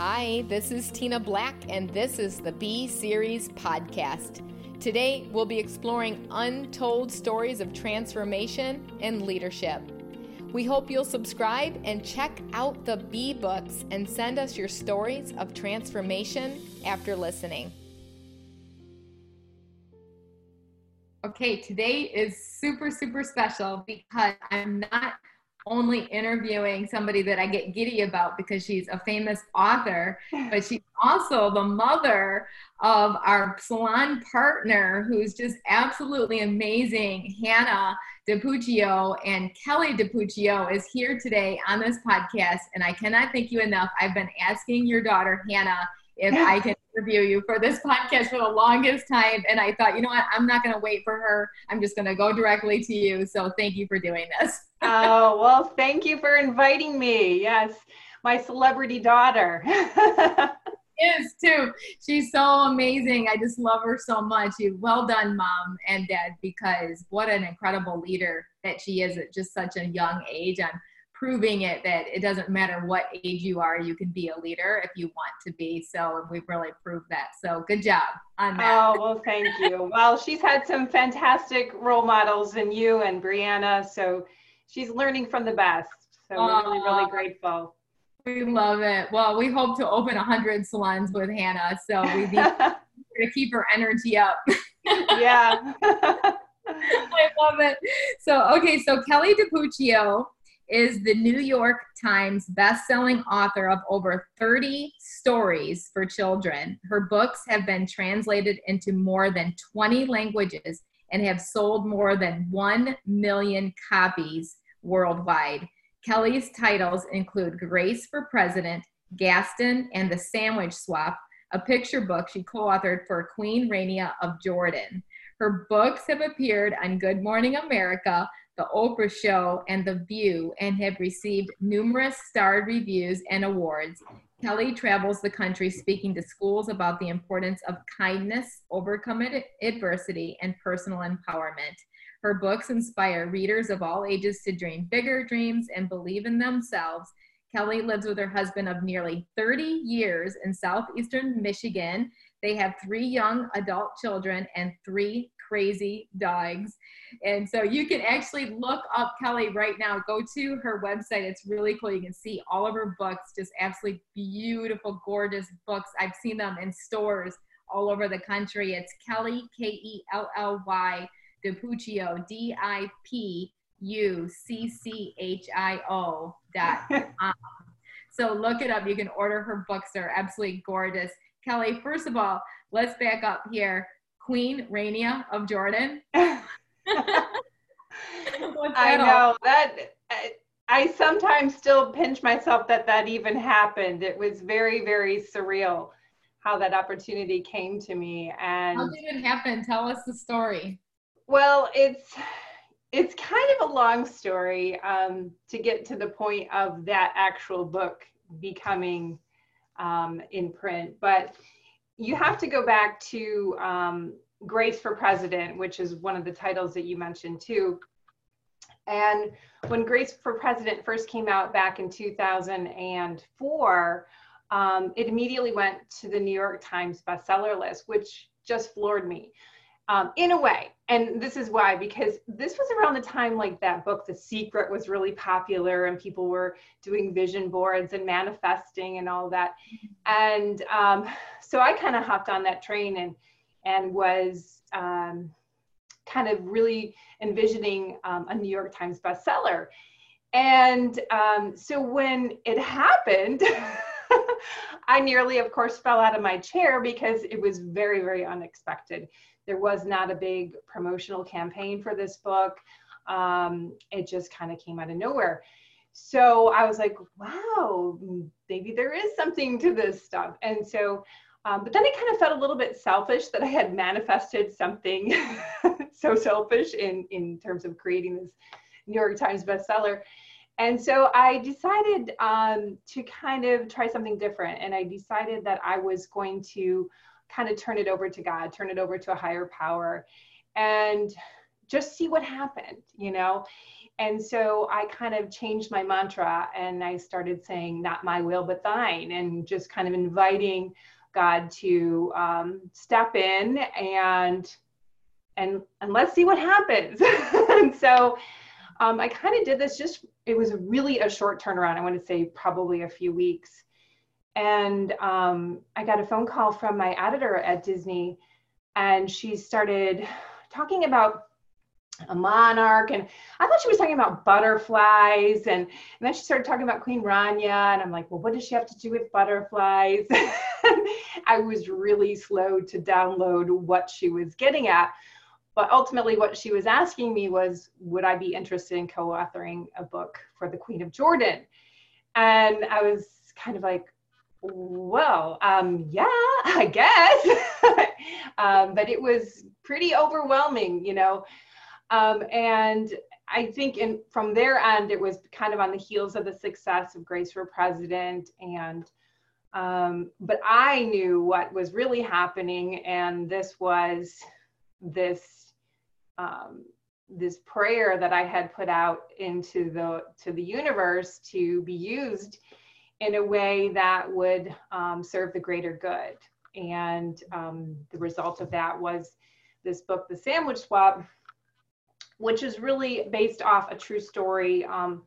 Hi, this is Tina Black, and this is the B Series podcast. Today, we'll be exploring untold stories of transformation and leadership. We hope you'll subscribe and check out the B books and send us your stories of transformation after listening. Okay, today is super, super special because I'm not only interviewing somebody that I get giddy about because she's a famous author, but she's also the mother of our salon partner who's just absolutely amazing, Hannah DiPucchio. And Kelly DiPucchio is here today on this podcast. And I cannot thank you enough. I've been asking your daughter, Hannah, if I can interview you for this podcast for the longest time. And I thought, you know what? I'm not going to wait for her. I'm just going to go directly to you. So thank you for doing this. Oh, well, thank you for inviting me. Yes, my celebrity daughter. is too. She's so amazing. I just love her so much. You well done, mom and dad, because what an incredible leader that she is at just such a young age. I'm proving it that it doesn't matter what age you are, you can be a leader if you want to be. So and we've really proved that. So good job on that. Oh, well, thank you. well, she's had some fantastic role models in you and Brianna. So she's learning from the best. So we're really, really grateful. We love it. Well, we hope to open 100 salons with Hannah. So we need to keep her energy up. yeah. I love it. So, okay, so Kelly DiPucchio is the New York Times best-selling author of over 30 stories for children. Her books have been translated into more than 20 languages and have sold more than 1 million copies worldwide. Kelly's titles include Grace for President, Gaston and the Sandwich Swap, a picture book she co-authored for Queen Rania of Jordan. Her books have appeared on Good Morning America, the Oprah Show, and The View, and have received numerous starred reviews and awards. Kelly travels the country speaking to schools about the importance of kindness, overcoming adversity, and personal empowerment. Her books inspire readers of all ages to dream bigger dreams and believe in themselves. Kelly lives with her husband of nearly 30 years in southeastern Michigan. They have three young adult children and three crazy dogs. And so you can actually look up Kelly right now. Go to her website. It's really cool. You can see all of her books, just absolutely beautiful, gorgeous books. I've seen them in stores all over the country. It's Kelly, K E L L Y, DiPucchio, D I P U C C H I O dot com. so look it up. You can order her books. They're absolutely gorgeous. Kelly, first of all, let's back up here. Queen Rania of Jordan. I know that I, I sometimes still pinch myself that that even happened. It was very, very surreal how that opportunity came to me. And how did it happen? Tell us the story. Well, it's it's kind of a long story um, to get to the point of that actual book becoming um, in print, but you have to go back to um, Grace for President, which is one of the titles that you mentioned too. And when Grace for President first came out back in 2004, um, it immediately went to the New York Times bestseller list, which just floored me um, in a way. And this is why, because this was around the time like that book, The Secret, was really popular and people were doing vision boards and manifesting and all that. And um, so I kind of hopped on that train and, and was um, kind of really envisioning um, a New York Times bestseller. And um, so when it happened, I nearly, of course, fell out of my chair because it was very, very unexpected. There was not a big promotional campaign for this book. Um, it just kind of came out of nowhere. So I was like, wow, maybe there is something to this stuff. And so, um, but then it kind of felt a little bit selfish that I had manifested something so selfish in, in terms of creating this New York Times bestseller. And so I decided um, to kind of try something different. And I decided that I was going to kind of turn it over to God, turn it over to a higher power, and just see what happened, you know. and so I kind of changed my mantra and I started saying, Not my will, but thine, and just kind of inviting God to um, step in and and and let's see what happens. and so um, I kind of did this just it was really a short turnaround. I want to say probably a few weeks. And um, I got a phone call from my editor at Disney, and she started talking about a monarch and i thought she was talking about butterflies and, and then she started talking about queen rania and i'm like well what does she have to do with butterflies? I was really slow to download what she was getting at but ultimately what she was asking me was would i be interested in co-authoring a book for the queen of jordan? And i was kind of like well um, yeah i guess um, but it was pretty overwhelming you know um, and I think in, from their end, it was kind of on the heels of the success of Grace for President. And, um, but I knew what was really happening. And this was this, um, this prayer that I had put out into the, to the universe to be used in a way that would um, serve the greater good. And um, the result of that was this book, The Sandwich Swap, which is really based off a true story, um,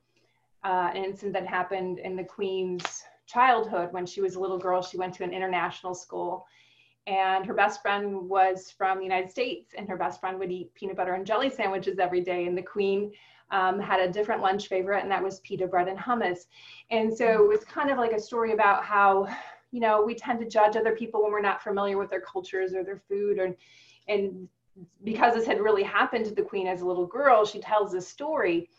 uh, an incident that happened in the Queen's childhood when she was a little girl. She went to an international school, and her best friend was from the United States, and her best friend would eat peanut butter and jelly sandwiches every day, and the Queen. Um, had a different lunch favorite, and that was pita bread and hummus. And so it was kind of like a story about how, you know, we tend to judge other people when we're not familiar with their cultures or their food, or, and because this had really happened to the queen as a little girl, she tells this story.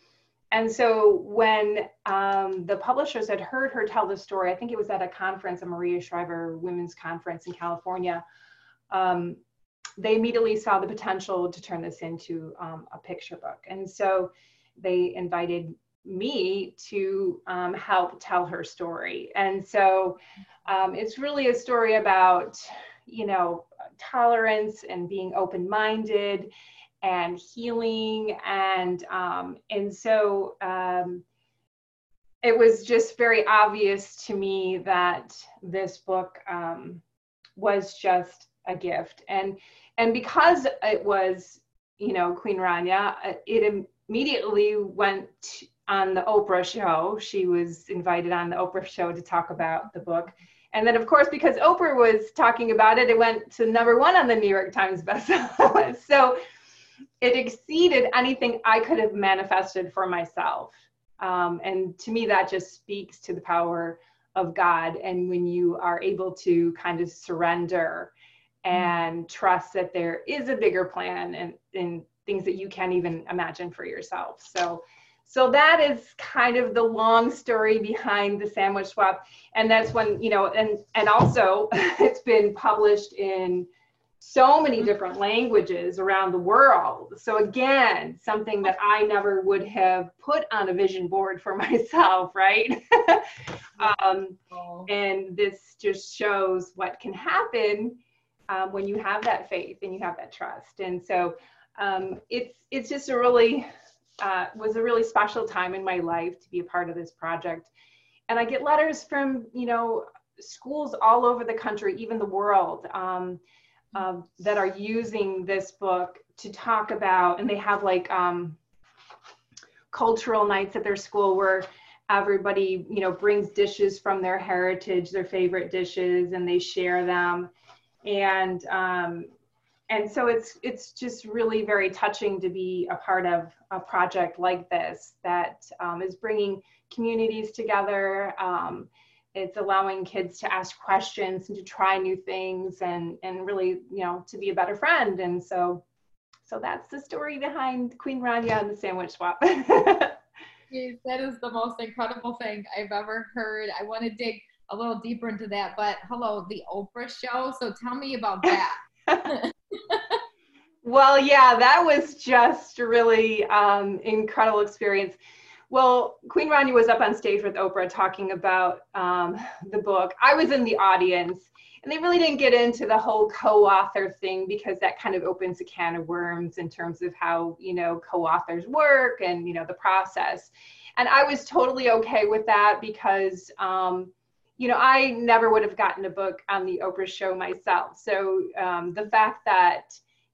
And so when um, the publishers had heard her tell this story, I think it was at a conference, a Maria Shriver Women's Conference in California, um, they immediately saw the potential to turn this into um, a picture book. And so they invited me to um, help tell her story. And so um, it's really a story about, you know, tolerance and being open minded and healing and um, and so um, it was just very obvious to me that this book um, was just a gift and and because it was you know queen rania it immediately went on the oprah show she was invited on the oprah show to talk about the book and then, of course, because Oprah was talking about it, it went to number one on the New York Times bestseller list. So it exceeded anything I could have manifested for myself. Um, and to me, that just speaks to the power of God. And when you are able to kind of surrender and trust that there is a bigger plan and, and things that you can't even imagine for yourself. So so that is kind of the long story behind the sandwich swap. And that's when, you know, and, and also it's been published in so many different languages around the world. So again, something that I never would have put on a vision board for myself, right? um, and this just shows what can happen um, when you have that faith and you have that trust. And so um, it's it's just a really uh, was a really special time in my life to be a part of this project. And I get letters from, you know, schools all over the country, even the world, um, um, that are using this book to talk about, and they have like um, cultural nights at their school where everybody, you know, brings dishes from their heritage, their favorite dishes, and they share them. And um, and so it's it's just really very touching to be a part of a project like this that um, is bringing communities together. Um, it's allowing kids to ask questions and to try new things and and really you know to be a better friend. And so so that's the story behind Queen Rania and the sandwich swap. that is the most incredible thing I've ever heard. I want to dig a little deeper into that, but hello, the Oprah show. So tell me about that. well, yeah, that was just really um, incredible experience. Well, Queen Rania was up on stage with Oprah talking about um, the book. I was in the audience, and they really didn't get into the whole co-author thing because that kind of opens a can of worms in terms of how you know co-authors work and you know the process. And I was totally okay with that because um, you know I never would have gotten a book on the Oprah show myself. So um, the fact that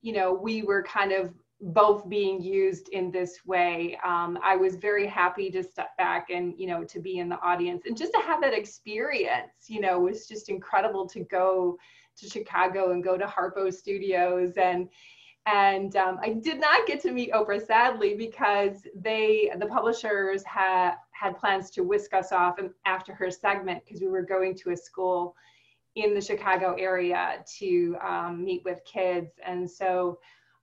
you know we were kind of both being used in this way. Um, I was very happy to step back and, you know, to be in the audience and just to have that experience, you know, was just incredible to go to Chicago and go to Harpo Studios and, and um, I did not get to meet Oprah sadly because they, the publishers had had plans to whisk us off after her segment because we were going to a school in the Chicago area to um, meet with kids, and so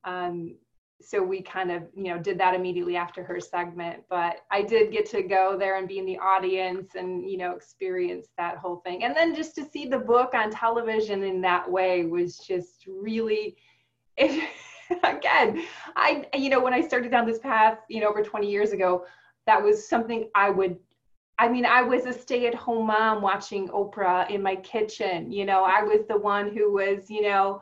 um, so we kind of you know did that immediately after her segment. But i did get to go there and be in the audience and you know experience that whole thing. And then just to see the book on television in that way was just really it, again i you know when i started down this path you know over 20 years ago that was something i would I mean, I was a stay at home mom watching Oprah in my kitchen. You know, I was the one who was, you know,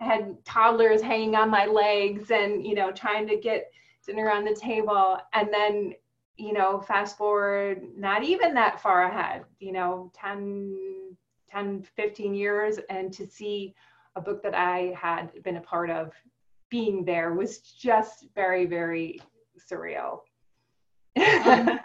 had toddlers hanging on my legs and you know trying to get dinner on the table and then you know fast forward not even that far ahead you know 10 10 15 years and to see a book that i had been a part of being there was just very very surreal um,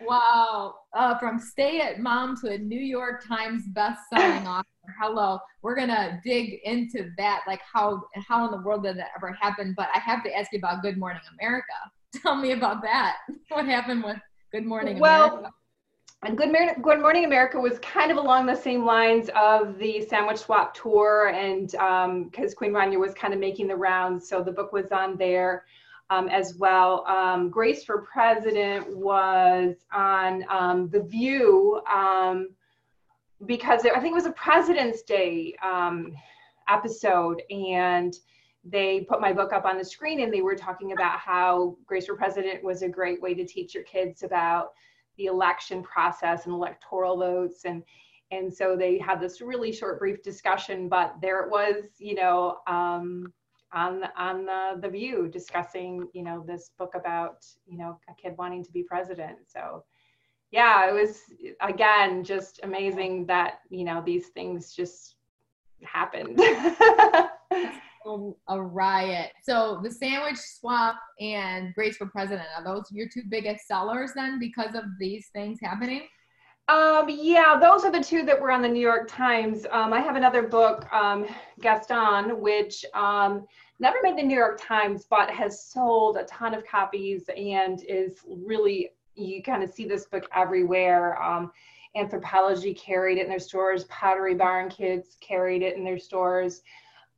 wow. Uh, from stay at mom to a new york times best-selling author. Hello. We're gonna dig into that like how how in the world did that ever happen? But i have to ask you about good morning america. Tell me about that. What happened with good morning America? well, america? and Good, Good Morning America was kind of along the same lines of the Sandwich Swap tour, and because um, Queen Rania was kind of making the rounds, so the book was on there um, as well. Um, Grace for President was on um, The View um, because it, I think it was a President's Day um, episode, and they put my book up on the screen and they were talking about how Grace for President was a great way to teach your kids about the election process and electoral votes and and so they had this really short brief discussion but there it was you know um, on on the, the view discussing you know this book about you know a kid wanting to be president so yeah, it was again just amazing that you know these things just happened. Um, a riot. So the sandwich swap and Grace for President are those your two biggest sellers then because of these things happening? Um, yeah, those are the two that were on the New York Times. Um, I have another book, um, Gaston, which um, never made the New York Times, but has sold a ton of copies and is really you kind of see this book everywhere. Um, Anthropologie carried it in their stores. Pottery Barn Kids carried it in their stores.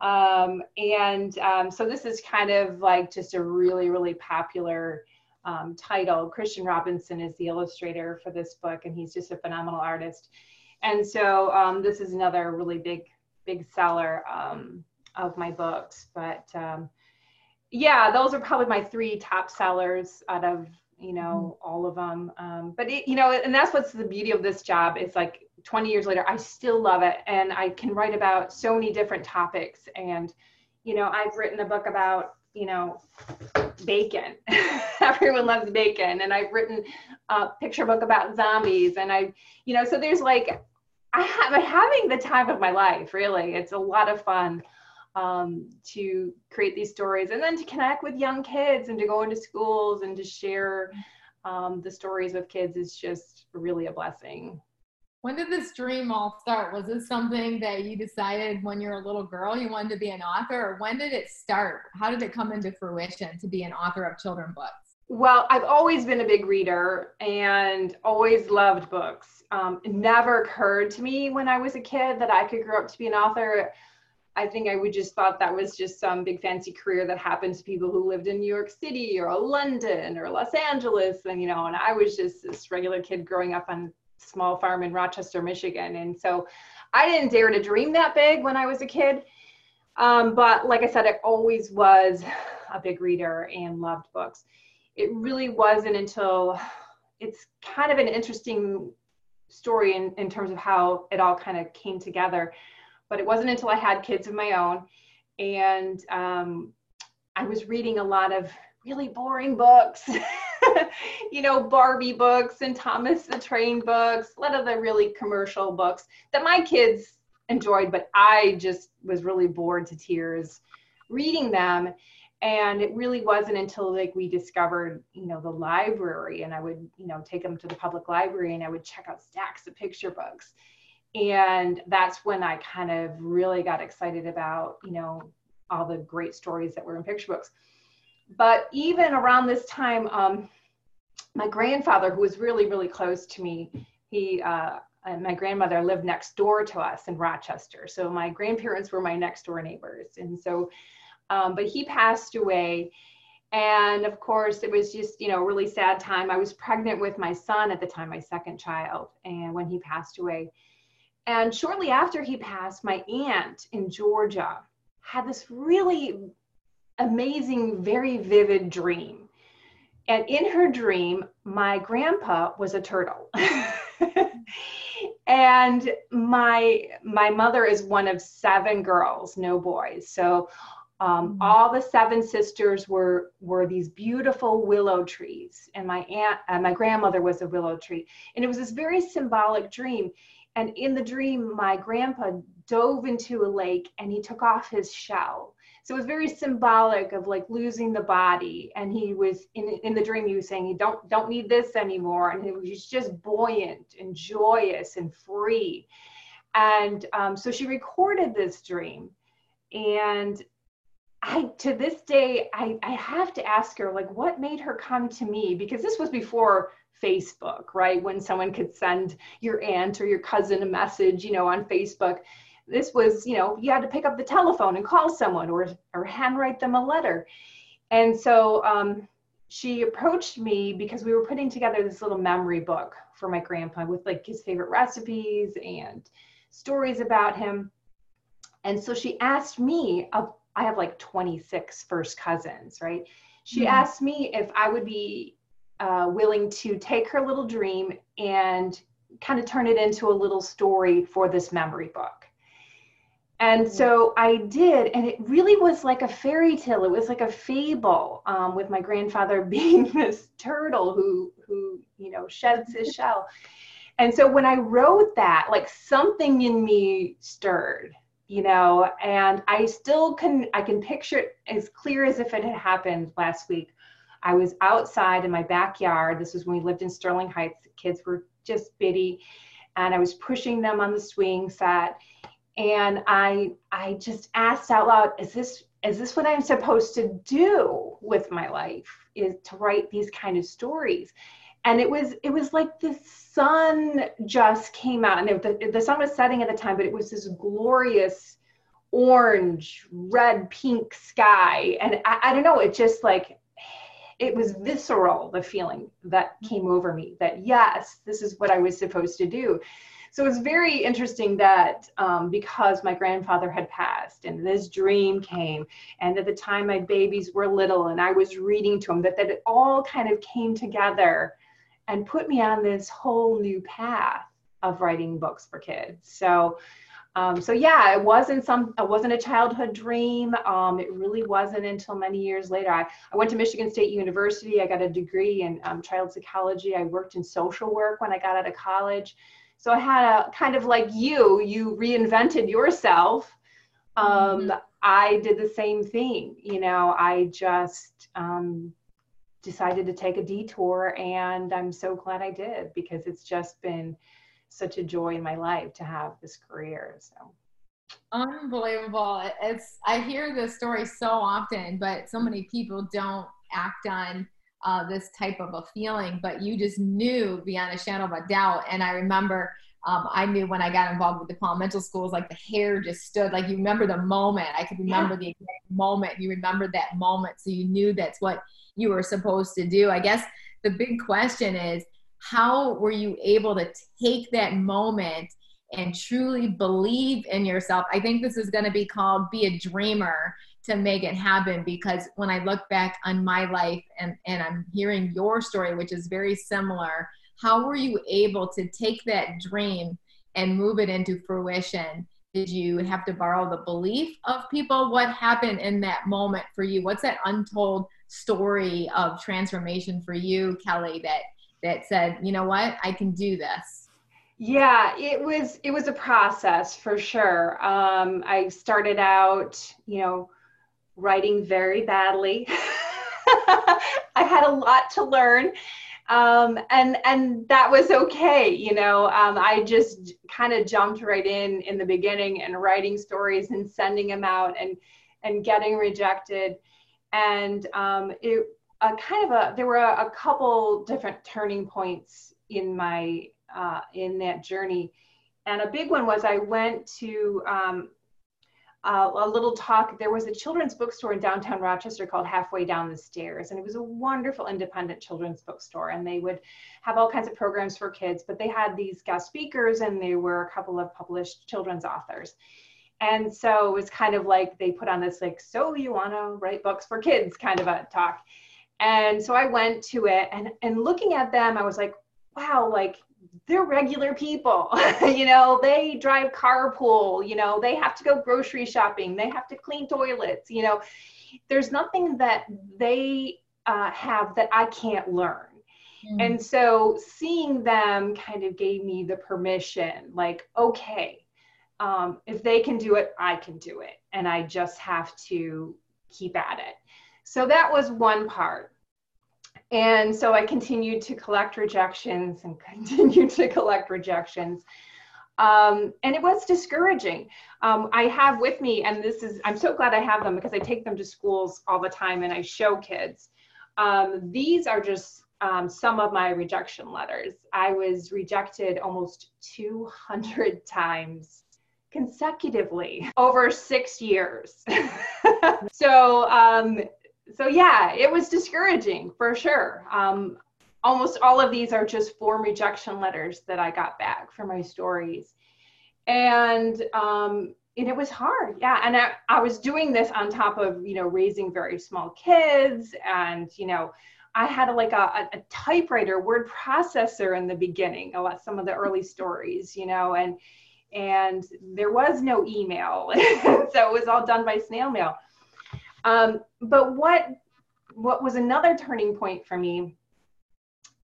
Um, and um, so this is kind of like just a really, really popular um, title. Christian Robinson is the illustrator for this book, and he's just a phenomenal artist. And so um, this is another really big, big seller um, of my books. But yeah, those are probably my three top sellers out of you know mm-hmm. all of them um, but it, you know and that's what's the beauty of this job it's like 20 years later i still love it and i can write about so many different topics and you know i've written a book about you know bacon. Everyone loves bacon. And i've written a picture book about zombies. And i you know so there's like i have having the time of my life really. It's a lot of fun um, to create these stories and then to connect with young kids and to go into schools and to share um, the stories with kids is just really a blessing. When did this dream all start? Was this something that you decided when you were a little girl you wanted to be an author, or when did it start? How did it come into fruition to be an author of children books? Well, I've always been a big reader and always loved books. Um, it never occurred to me when I was a kid that I could grow up to be an author. I think I would just thought that was just some big fancy career that happened to people who lived in New York City or London or Los Angeles. And, you know, and I was just this regular kid growing up on small farm in Rochester, Michigan. And so I didn't dare to dream that big when I was a kid. Um, but like I said, I always was a big reader and loved books. it really wasn't until it's kind of an interesting story in, in terms of how it all kind of came together. But it wasn't until I had kids of my own and um, I was reading a lot of really boring books, you know, Barbie books and Thomas the Train books, a lot of the really commercial books that my kids enjoyed, but I just was really bored to tears reading them. And it really wasn't until like we discovered you know the library and i would you know take them to the public library and i would check out stacks of picture books. And that's when i kind of really got excited about you know all the great stories that were in picture books. But even around this time um, my grandfather who was really really close to me he uh, my grandmother lived next door to us in rochester so my grandparents were my next door neighbors and so um, but he passed away. And of course, it was just, you know, a really sad time. I was pregnant with my son at the time, my second child, and when he passed away. And shortly after he passed, my aunt in Georgia had this really amazing, very vivid dream. And in her dream, my grandpa was a turtle. and my my mother is one of seven girls, no boys. So um, mm-hmm. all the seven sisters were were these beautiful willow trees, and my aunt and my grandmother was a willow tree, and it was this very symbolic dream. And in the dream, my grandpa dove into a lake and he took off his shell. So it was very symbolic of like losing the body. And he was in in the dream, he was saying, "You don't don't need this anymore," and he was just buoyant and joyous and free. And um, so she recorded this dream, and I to this day I, I have to ask her like what made her come to me because this was before Facebook, right? When someone could send your aunt or your cousin a message, you know, on Facebook. This was, you know, you had to pick up the telephone and call someone or or handwrite them a letter. And so um, she approached me because we were putting together this little memory book for my grandpa with like his favorite recipes and stories about him. And so she asked me of I have like 26 first cousins, right? She mm-hmm. asked me if I would be uh, willing to take her little dream and kind of turn it into a little story for this memory book. And mm-hmm. so I did, and it really was like a fairy tale. It was like a fable um, with my grandfather being this turtle who, who you know, sheds his shell. And so when I wrote that, like something in me stirred you know and i still can i can picture it as clear as if it had happened last week i was outside in my backyard this was when we lived in sterling heights the kids were just bitty and i was pushing them on the swing set and i i just asked out loud is this is this what i'm supposed to do with my life is to write these kind of stories? And it was it was like the sun just came out and it, the, the sun was setting at the time but it was this glorious orange red pink sky. And I, I, don't know it just like it was visceral the feeling that came over me that yes this is what i was supposed to do so it's very interesting that um, because my grandfather had passed and this dream came and at the time my babies were little and i was reading to them that, that it all kind of came together and put me on this whole new path of writing books for kids. So, um, so yeah, it wasn't some, it wasn't a childhood dream. Um, it really wasn't until many years later. I, I went to Michigan State University. I got a degree in um, child psychology. I worked in social work when I got out of college. So I had a kind of like you, you reinvented yourself. Um, mm-hmm. I did the same thing. You know, I just um, decided to take a detour and I'm so glad I did because it's just been such a joy in my life to have this career. So unbelievable. It's I hear this story so often, but so many people don't act on uh, this type of a feeling, but you just knew beyond a shadow of a doubt. And I remember um, I knew when I got involved with developmental schools, like the hair just stood. Like you remember the moment. I could remember yeah. the exact moment. You remember that moment, so you knew that's what you were supposed to do. I guess the big question is, how were you able to take that moment and truly believe in yourself? I think this is going to be called be a dreamer to make it happen because when I look back on my life and, and I'm hearing your story, which is very similar, how were you able to take that dream and move it into fruition? Did you have to borrow the belief of people? What happened in that moment for you? What's that untold story of transformation for you, Kelly, that that said, you know what, I can do this? Yeah, it was it was a process for sure. Um, I started out, you know, writing very badly. I had a lot to learn. Um, and and that was okay, you know. Um, I just kind of jumped right in in the beginning and writing stories and sending them out and and getting rejected, and um, it a kind of a there were a, a couple different turning points in my uh, in that journey, and a big one was I went to um, uh, a little talk. There was a children's bookstore in downtown Rochester called Halfway Down the Stairs, and it was a wonderful independent children's bookstore. And they would have all kinds of programs for kids, but they had these guest speakers, and they were a couple of published children's authors. And so it was kind of like they put on this like, so you want to write books for kids kind of a talk. And so I went to it, and and looking at them, I was like, wow, like they're regular people. You know they drive carpool you know they have to go grocery shopping they have to clean toilets you know. There's nothing that they uh, have that i can't learn. Mm. and so seeing them kind of gave me the permission like okay um, if they can do it i can do it. And i just have to keep at it. So that was one part and so I continued to collect rejections and continued to collect rejections. Um, and it was discouraging. Um, I have with me, and this is, I'm so glad I have them because I take them to schools all the time and I show kids. Um, these are just um, some of my rejection letters. I was rejected almost 200 times consecutively over six years. so um, so yeah, it was discouraging for sure. Um, almost all of these are just form rejection letters that I got back for my stories. And um, and it was hard yeah and I, I was doing this on top of you know raising very small kids and you know i had like a, a, typewriter word processor in the beginning a lot some of the early stories you know and and there was no email so it was all done by snail mail um, but what what was another turning point for me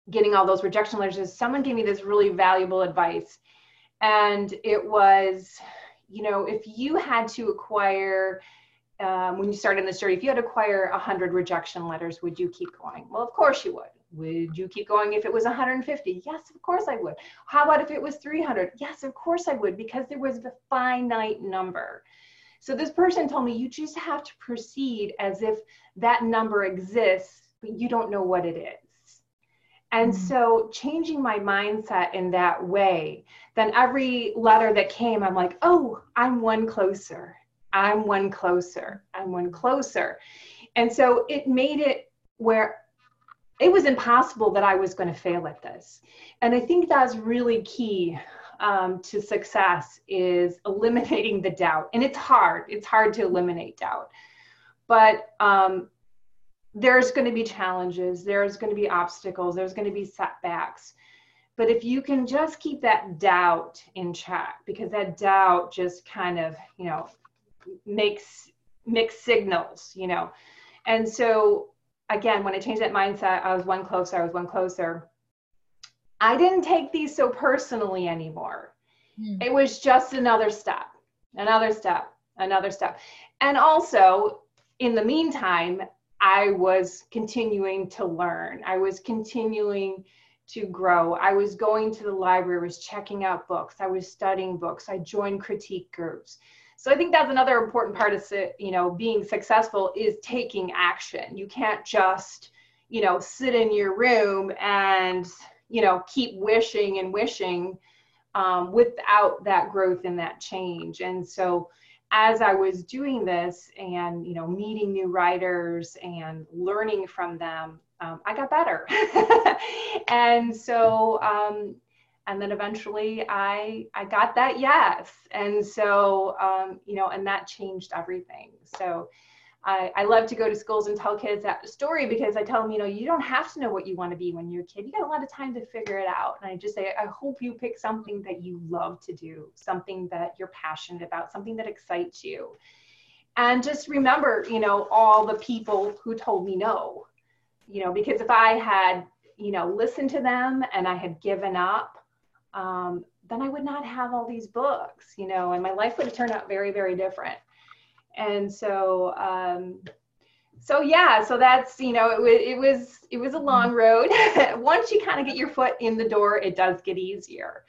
getting all those rejection letters is someone gave me this really valuable advice. And it was you know if you had to acquire um, when you started in the story if you had to acquire 100 rejection letters would you keep going? Well of course you would. Would you keep going if it was 150 yes of course i would. How about if it was 300 yes of course i would because there was a finite number so this person told me you just have to proceed as if that number exists, but you don't know what it is. And mm-hmm. so changing my mindset in that way, then every letter that came, I'm like, oh, I'm one closer. I'm one closer. I'm one closer. And so it made it where it was impossible that I was going to fail at this. And I think that's really key um, to success is eliminating the doubt. And it's hard, it's hard to eliminate doubt. But um, there's going to be challenges, there's going to be obstacles, there's going to be setbacks. But if you can just keep that doubt in check, because that doubt just kind of, you know, makes mixed signals, you know. And so again, when I changed that mindset, I was one closer, I was one closer. I didn't take these so personally anymore. Mm. It was just another step, another step, another step. And also, in the meantime, I was continuing to learn. I was continuing to grow. I was going to the library, I was checking out books, I was studying books, I joined critique groups. So I think that's another important part of you know being successful is taking action. You can't just you know sit in your room and you know keep wishing and wishing um, without that growth and that change. And so as i was doing this and you know meeting new writers and learning from them um, i got better. And so um, and then eventually i i got that yes. And so um, you know and that changed everything. So I, I love to go to schools and tell kids that story because I tell them, you know, you don't have to know what you want to be when you're a kid. You got a lot of time to figure it out. And I just say, I hope you pick something that you love to do, something that you're passionate about, something that excites you. And just remember, you know, all the people who told me no, you know, because if I had, you know, listened to them and I had given up, um, then I would not have all these books, you know, and my life would have turned out very, very different and so um, so yeah so that's you know it, it was it was a long road. Once you kind of get your foot in the door it does get easier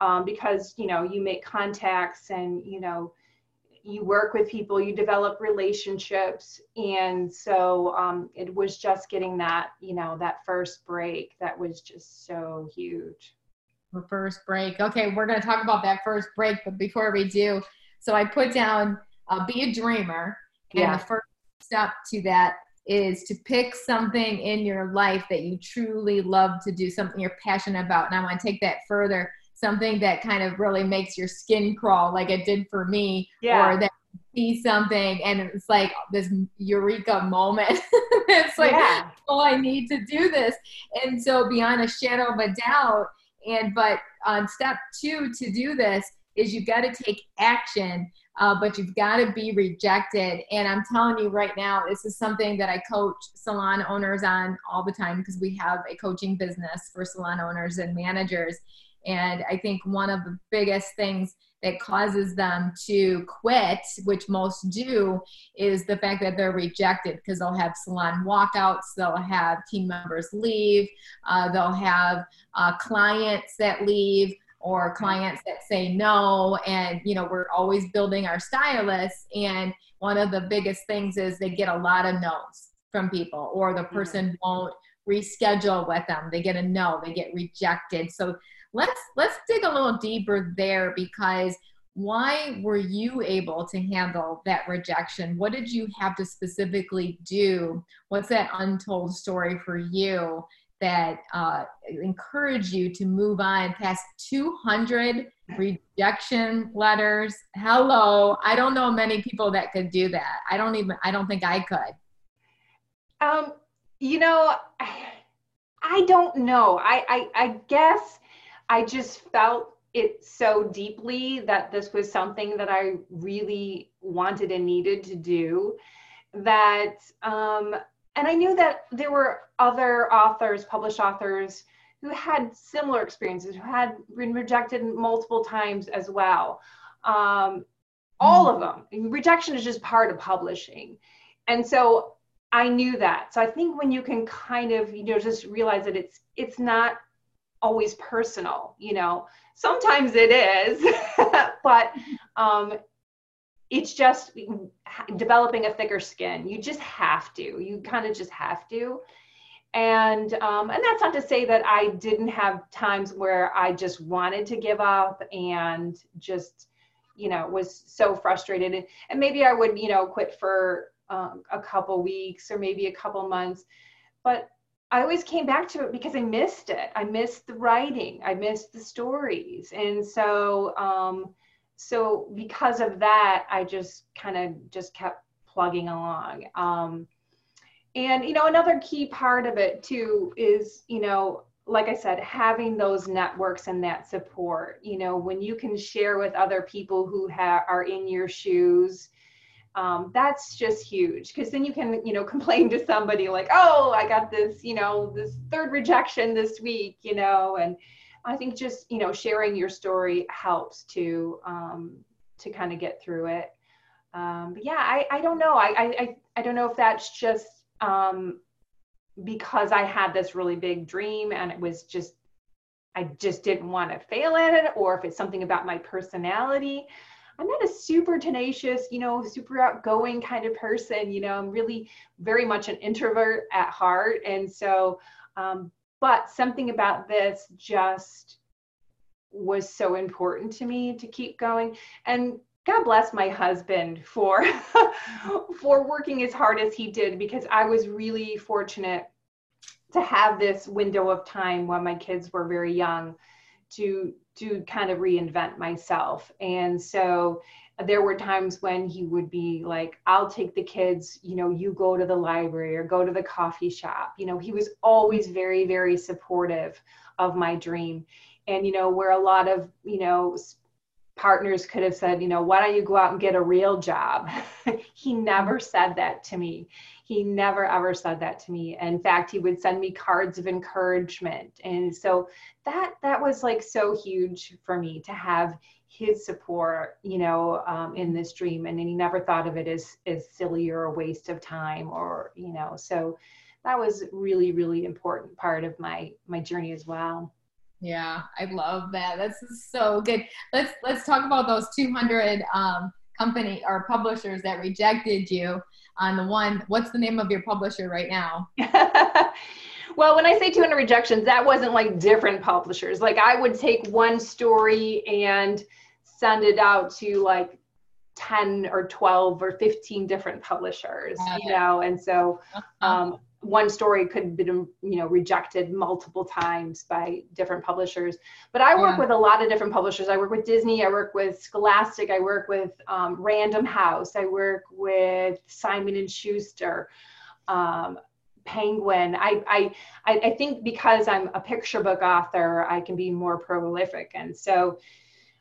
um, because you know you make contacts and you know you work with people you develop relationships. And so um, it was just getting that you know that first break that was just so huge. The first break. Okay we're going to talk about that first break but before we do so i put down uh, be a dreamer. And yeah. the first step to that is to pick something in your life that you truly love to do, something you're passionate about. And I want to take that further, something that kind of really makes your skin crawl, like it did for me, yeah. or that see something and it's like this eureka moment. it's like, yeah. oh, I need to do this. And so beyond a shadow of a doubt, and but on step two to do this is you've got to take action uh, but you've got to be rejected. And I'm telling you right now, this is something that I coach salon owners on all the time because we have a coaching business for salon owners and managers. And I think one of the biggest things that causes them to quit, which most do, is the fact that they're rejected because they'll have salon walkouts, they'll have team members leave, uh, they'll have uh, clients that leave or clients that say no and you know we're always building our stylists and one of the biggest things is they get a lot of no's from people or the person mm-hmm. won't reschedule with them. They get a no they get rejected. So let's let's dig a little deeper there because why were you able to handle that rejection? What did you have to specifically do? What's that untold story for you that uh, encourage you to move on past 200 rejection letters. Hello, I don't know many people that could do that. I don't even. I don't think I could. Um, you know, I don't know. I, I, I guess I just felt it so deeply that this was something that I really wanted and needed to do that um, and I knew that there were other authors, published authors, who had similar experiences, who had been rejected multiple times as well. Um, all of them. Rejection is just part of publishing. And so I knew that. So I think when you can kind of, you know, just realize that it's it's not always personal, you know. Sometimes it is, but um, it's just developing a thicker skin. You just have to. You kind of just have to. And um, and that's not to say that I didn't have times where I just wanted to give up and just you know was so frustrated and, maybe I would you know quit for um, a couple weeks or maybe a couple months, but I always came back to it because I missed it. I missed the writing. I missed the stories, and so. Um, so because of that i just kind of just kept plugging along. Um, and you know another key part of it too is you know like i said having those networks and that support. You know when you can share with other people who ha- are in your shoes um, that's just huge. Because then you can you know complain to somebody like oh i got this you know this third rejection this week you know and I think just you know sharing your story helps to um, to kind of get through it. Um, but yeah, I, I don't know. I, I I don't know if that's just um, because I had this really big dream and it was just I just didn't want to fail at it, or if it's something about my personality. I'm not a super tenacious, you know, super outgoing kind of person. You know, I'm really very much an introvert at heart, and so um, but something about this just was so important to me to keep going and god bless my husband for for working as hard as he did because i was really fortunate to have this window of time when my kids were very young to to kind of reinvent myself. And so there were times when he would be like, I'll take the kids, you know, you go to the library or go to the coffee shop. You know, he was always very, very supportive of my dream. And, you know, where a lot of, you know, partners could have said, you know, why don't you go out and get a real job? he never mm-hmm. said that to me. He never ever said that to me. In fact, he would send me cards of encouragement. And so that that was like so huge for me to have his support, you know, um, in this dream. And he never thought of it as as silly or a waste of time or, you know, so that was really, really important part of my my journey as well. Yeah, I love that. That's so good. Let's let's talk about those 200 um, company or publishers that rejected you. On the one, what's the name of your publisher right now? well, when I say 200 rejections, that wasn't like different publishers. Like I would take one story and send it out to like 10 or 12 or 15 different publishers, you know, and so uh-huh. um, one story could have been you know rejected multiple times by different publishers. But i work yeah. with a lot of different publishers. I work with disney i work with scholastic i work with um, random house i work with simon and schuster um, penguin. I, I i think because i'm a picture book author i can be more prolific. And so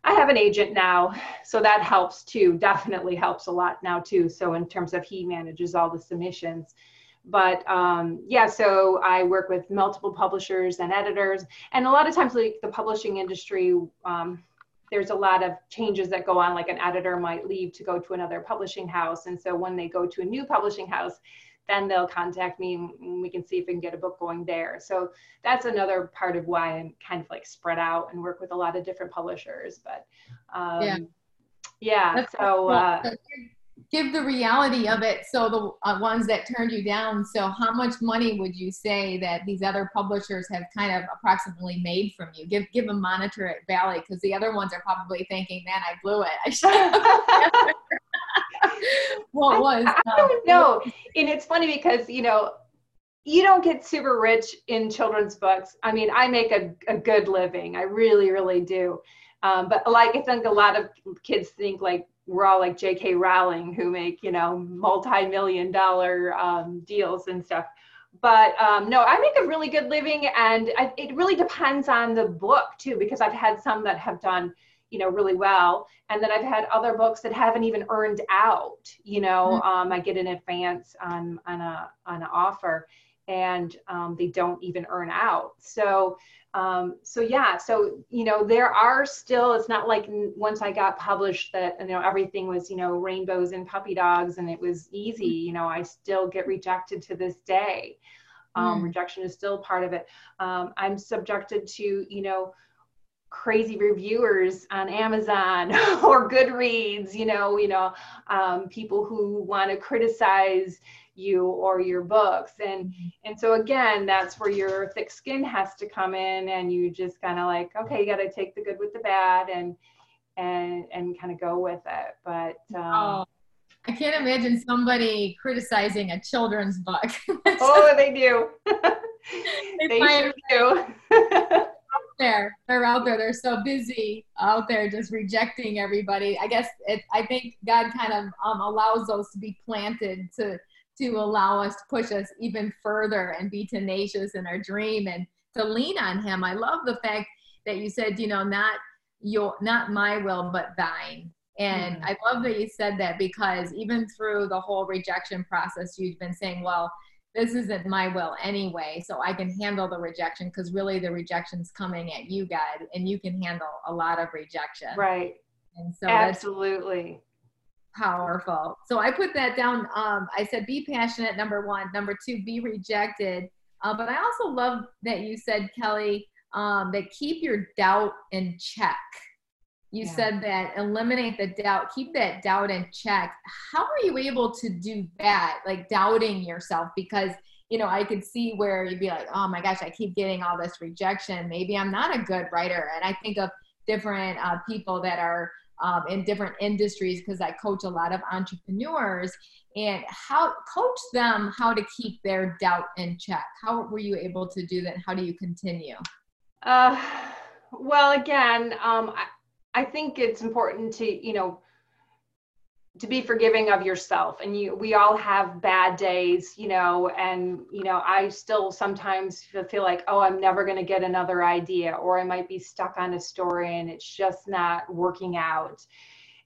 I have an agent now, so that helps too. Definitely helps a lot now too. So in terms of he manages all the submissions, but um, yeah so i work with multiple publishers and editors and a lot of times like the publishing industry um, there's a lot of changes that go on like an editor might leave to go to another publishing house and so when they go to a new publishing house then they'll contact me and we can see if we can get a book going there. So that's another part of why i'm kind of like spread out and work with a lot of different publishers but um, yeah, yeah so uh, give the reality of it. So the uh, ones that turned you down so how much money would you say that these other publishers have kind of approximately made from you? Give give a monetary Valley because the other ones are probably thinking man i blew it. I should what was I, I don't know and it's funny because you know you don't get super rich in children's books i mean i make a, a good living i really really do um, but like i think a lot of kids think like we're all like J.K. Rowling who make you know multi-million dollar um, deals and stuff. But um, no, I make a really good living, and I, it really depends on the book too, because I've had some that have done you know really well, and then I've had other books that haven't even earned out. You know, mm-hmm. um, I get an advance on on a on an offer, and um, they don't even earn out. So um, so yeah so you know there are still it's not like once i got published that you know everything was you know rainbows and puppy dogs and it was easy mm. you know i still get rejected to this day um, mm. rejection is still part of it um, i'm subjected to you know crazy reviewers on Amazon or Goodreads, you know, you know, um, people who want to criticize you or your books. And and so again that's where your thick skin has to come in and you just kind of like okay you got to take the good with the bad and and and kind of go with it. But um, oh, i can't imagine somebody criticizing a children's book. Oh they do. They, they sure do there they're out there they're so busy out there just rejecting everybody i guess it, i think god kind of um, allows those to be planted to to allow us to push us even further and be tenacious in our dream and to lean on him. I love the fact that you said, you know, not your not my will but thine. And mm-hmm. I love that you said that because even through the whole rejection process, you've been saying, well, this isn't my will anyway, so I can handle the rejection because really the rejection's coming at you, God, and you can handle a lot of rejection. Right. And so absolutely powerful. So I put that down. Um, I said, be passionate, number one. Number two, be rejected. Uh, but I also love that you said, Kelly, um, that keep your doubt in check. You yeah. said that eliminate the doubt, keep that doubt in check. How are you able to do that? Like doubting yourself? Because, you know, I could see where you'd be like, oh my gosh, I keep getting all this rejection. Maybe I'm not a good writer. And I think of different uh, people that are um, in different industries because I coach a lot of entrepreneurs and how coach them how to keep their doubt in check. How were you able to do that? How do you continue? Uh, Well, again, um, I, I think it's important to, you know, to be forgiving of yourself. And you we all have bad days you know and you know i still sometimes feel like oh i'm never going to get another idea or i might be stuck on a story and it's just not working out.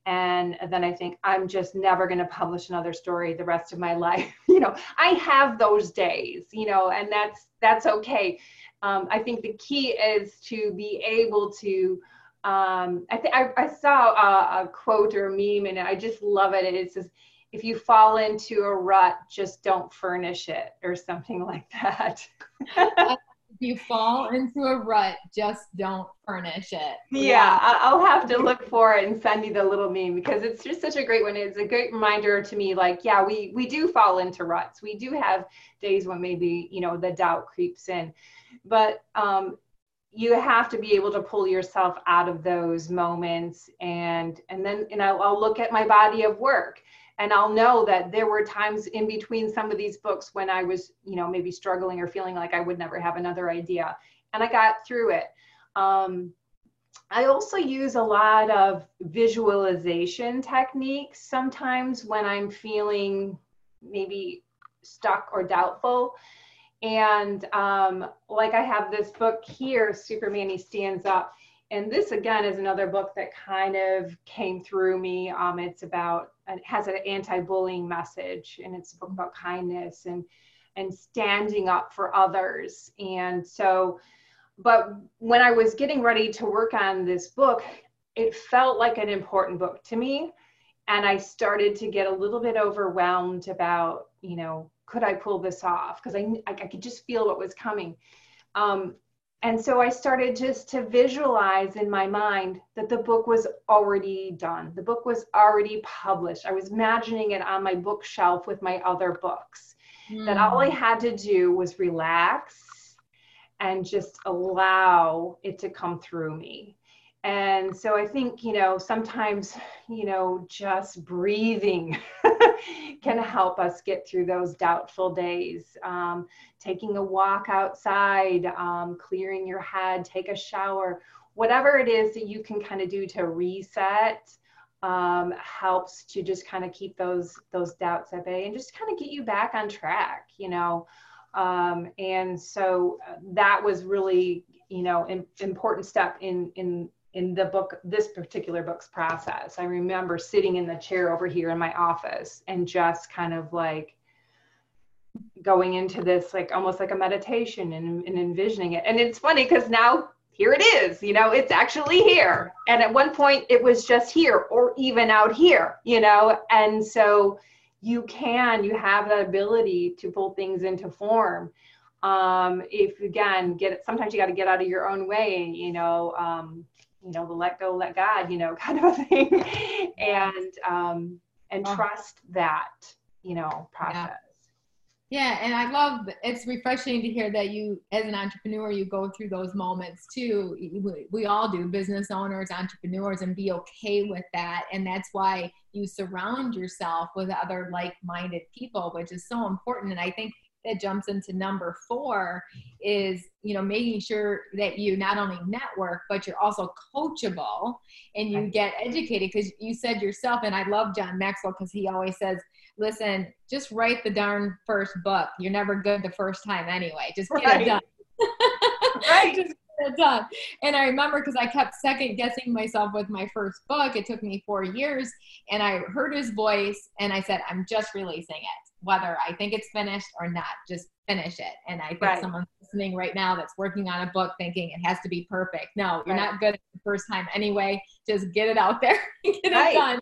And then i think i'm just never going to publish another story the rest of my life. You know i have those days you know and that's that's okay. Um, i think the key is to be able to um, I think I saw a, a, quote or a meme and I just love it. It says, if you fall into a rut, just don't furnish it or something like that. if you fall into a rut, just don't furnish it. Yeah, I'll have to look for it and send you the little meme because it's just such a great one. It's a great reminder to me, like, yeah, we we do fall into ruts. We do have days when maybe you know the doubt creeps in, but um, you have to be able to pull yourself out of those moments and and then you I'll, I'll, look at my body of work and i'll know that there were times in between some of these books when i was you know maybe struggling or feeling like i would never have another idea and i got through it. Um, i also use a lot of visualization techniques sometimes when i'm feeling maybe stuck or doubtful and um, like I have this book here, Super Manny Stands Up. And this again is another book that kind of came through me. Um, it's about, it has an anti-bullying message and it's a book about kindness and, and standing up for others. And so, but when I was getting ready to work on this book, it felt like an important book to me. And I started to get a little bit overwhelmed about, you know, could I pull this off? Because I, I, could just feel what was coming. Um, and so I started just to visualize in my mind that the book was already done. The book was already published. I was imagining it on my bookshelf with my other books. Mm. That all I hmm. had to do was relax and just allow it to come through me. And so I think, you know, sometimes, you know, just breathing can help us get through those doubtful days. Um, taking a walk outside, um, clearing your head, take a shower, whatever it is that you can kind of do to reset. Um, helps to just kind of keep those those doubts at bay and just kind of get you back on track you know um, and so uh, that was really you know an important step in in in the book, this particular book's process. I remember sitting in the chair over here in my office and just kind of like going into this, like almost like a meditation and, and envisioning it. And it's funny because now here it is, you know, it's actually here. And at one point it was just here or even out here, you know, and so you can, you have that ability to pull things into form. Um, if again, get it, sometimes you got to get out of your own way, you know, um, you know the let go let god you know kind of a thing. And um and oh. trust that you know process. Yeah. yeah and i love it's refreshing to hear that you as an entrepreneur you go through those moments too. We, we all do business owners entrepreneurs and be okay with that. And that's why you surround yourself with other like-minded people which is so important. And i think that jumps into number four is you know making sure that you not only network but you're also coachable and you get educated. Because you said yourself and i love john maxwell because he always says listen just write the darn first book. You're never good the first time anyway. Just get right. it done. Right. Just get it done. And i remember because i kept second guessing myself with my first book. It took me four years and i heard his voice and i said i'm just releasing it whether I think it's finished or not. Just finish it. And I think right. someone's listening right now that's working on a book thinking it has to be perfect. No, you're right. not good the first time anyway. Just get it out there, get right. it done.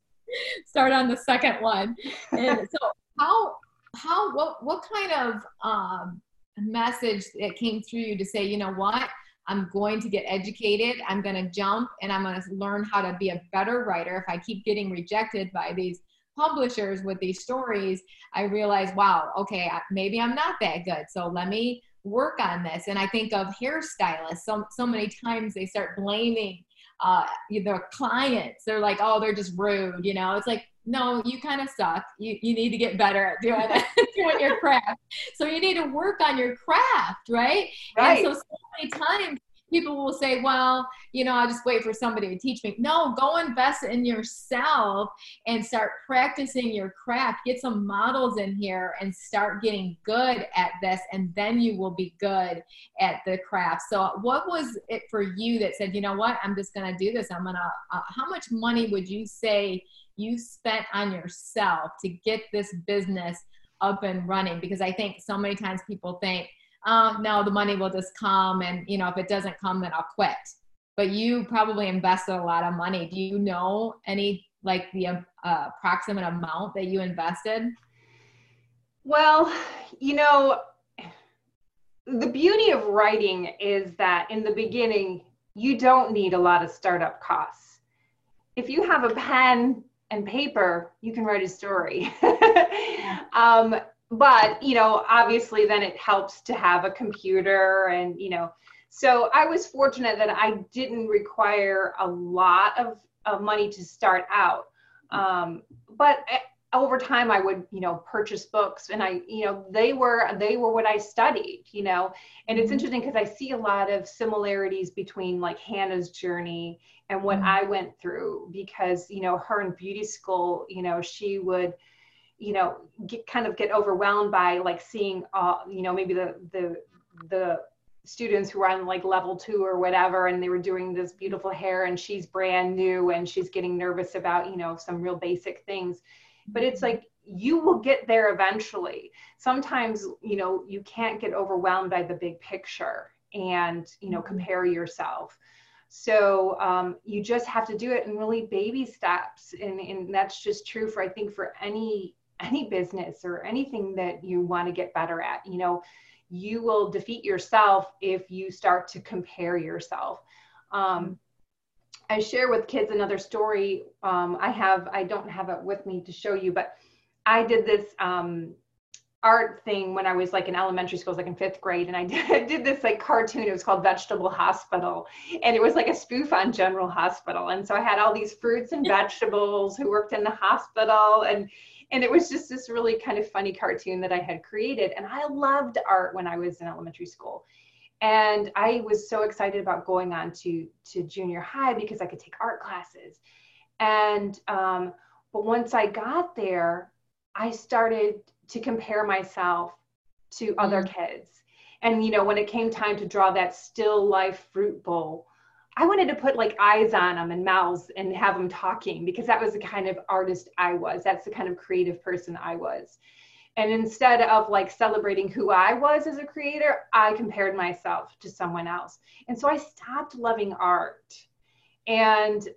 Start on the second one. And so how how what what kind of um, message that came through you to say, you know what? I'm going to get educated. I'm going to jump and I'm going to learn how to be a better writer. If I keep getting rejected by these publishers with these stories, I realized, wow, okay, maybe I'm not that good. So let me work on this. And I think of hairstylists. So so many times they start blaming uh, their clients. They're like, oh, they're just rude. You know, it's like, no, you kind of suck. You you need to get better at doing doing your craft. So you need to work on your craft, right? Right. And so so many times people will say, well, you know, I'll just wait for somebody to teach me. No, go invest in yourself and start practicing your craft. Get some models in here and start getting good at this, and then you will be good at the craft. So, what was it for you that said, you know what, I'm just going to do this? I'm going to, uh, how much money would you say you spent on yourself to get this business up and running? Because I think so many times people think, oh, no, the money will just come. And, you know, if it doesn't come, then I'll quit. But you probably invested a lot of money. Do you know any, like, the uh, approximate amount that you invested? Well, you know, the beauty of writing is that in the beginning, you don't need a lot of startup costs. If you have a pen and paper, you can write a story. um, but you know obviously then it helps to have a computer and you know so i was fortunate that i didn't require a lot of, of money to start out um, but eh, over time i would you know purchase books and i you know they were they were what i studied you know and it's mm-hmm. interesting because i see a lot of similarities between like hannah's journey and what mm-hmm. i went through because you know her in beauty school you know she would you know get, kind of get overwhelmed by like seeing uh, you know maybe the the the students who are on like level two or whatever and they were doing this beautiful hair and she's brand new and she's getting nervous about you know some real basic things. But it's like you will get there eventually. Sometimes you know you can't get overwhelmed by the big picture and you know mm-hmm. compare yourself. So um, you just have to do it in really baby steps and, and that's just true for i think for any any business or anything that you want to get better at you know you will defeat yourself if you start to compare yourself um, i share with kids another story um, i have i don't have it with me to show you but i did this um, art thing when I was like in elementary school, like in fifth grade, and I did, I did, this like cartoon. It was called Vegetable Hospital, and it was like a spoof on General Hospital. And so I had all these fruits and vegetables who worked in the hospital, and and it was just this really kind of funny cartoon that I had created. And I loved art when I was in elementary school. And I was so excited about going on to, to junior high because I could take art classes. And, um, but once I got there, I started to compare myself to other mm-hmm. kids. And, you know, when it came time to draw that still life fruit bowl, I wanted to put like eyes on them and mouths and have them talking because that was the kind of artist I was. That's the kind of creative person I was. And instead of like celebrating who I was as a creator, I compared myself to someone else. And so I stopped loving art. And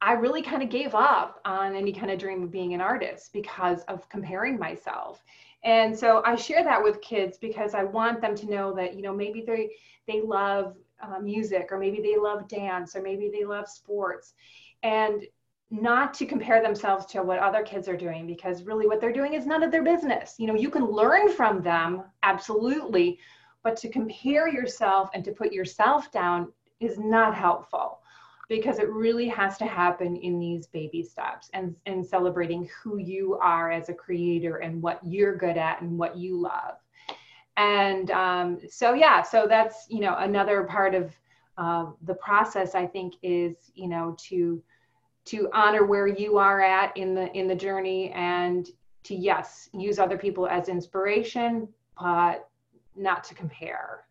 I really kind of gave up on any kind of dream of being an artist because of comparing myself. And so I share that with kids because I want them to know that, you know, maybe they they love uh, music or maybe they love dance or maybe they love sports. And not to compare themselves to what other kids are doing because really what they're doing is none of their business. You know you can learn from them absolutely but to compare yourself and to put yourself down is not helpful because it really has to happen in these baby steps and, and celebrating who you are as a creator and what you're good at and what you love and um, so yeah so that's you know another part of uh, the process i think is you know to to honor where you are at in the in the journey and to yes use other people as inspiration but not to compare.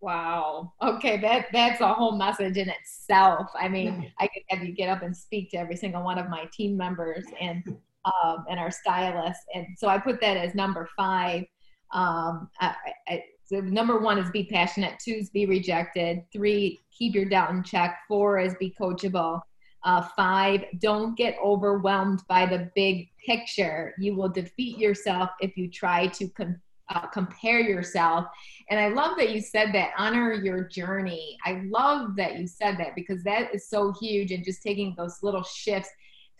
Wow. Okay that that's a whole message in itself. I mean i could have you get up and speak to every single one of my team members and um, and our stylists. And so i put that as number five um, I, I, so number one is be passionate. Two is be rejected. Three, keep your doubt in check. Four is be coachable. Uh, five, don't get overwhelmed by the big picture. You will defeat yourself if you try to com- uh, compare yourself. And I love that you said that. Honor your journey. I love that you said that because that is so huge and just taking those little shifts.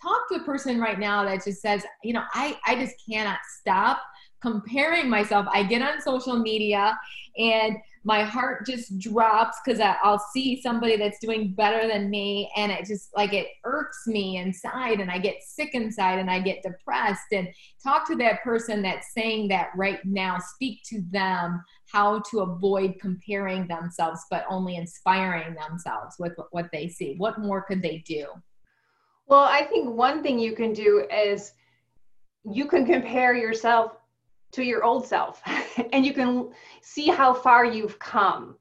Talk to a person right now that just says, you know, I, I just cannot stop comparing myself. I get on social media and my heart just drops because I'll see somebody that's doing better than me and it just like it irks me inside and I get sick inside and I get depressed and talk to that person that's saying that right now speak to them how to avoid comparing themselves, but only inspiring themselves with what they see. What more could they do? Well, I think one thing you can do is you can compare yourself to your old self and you can see how far you've come.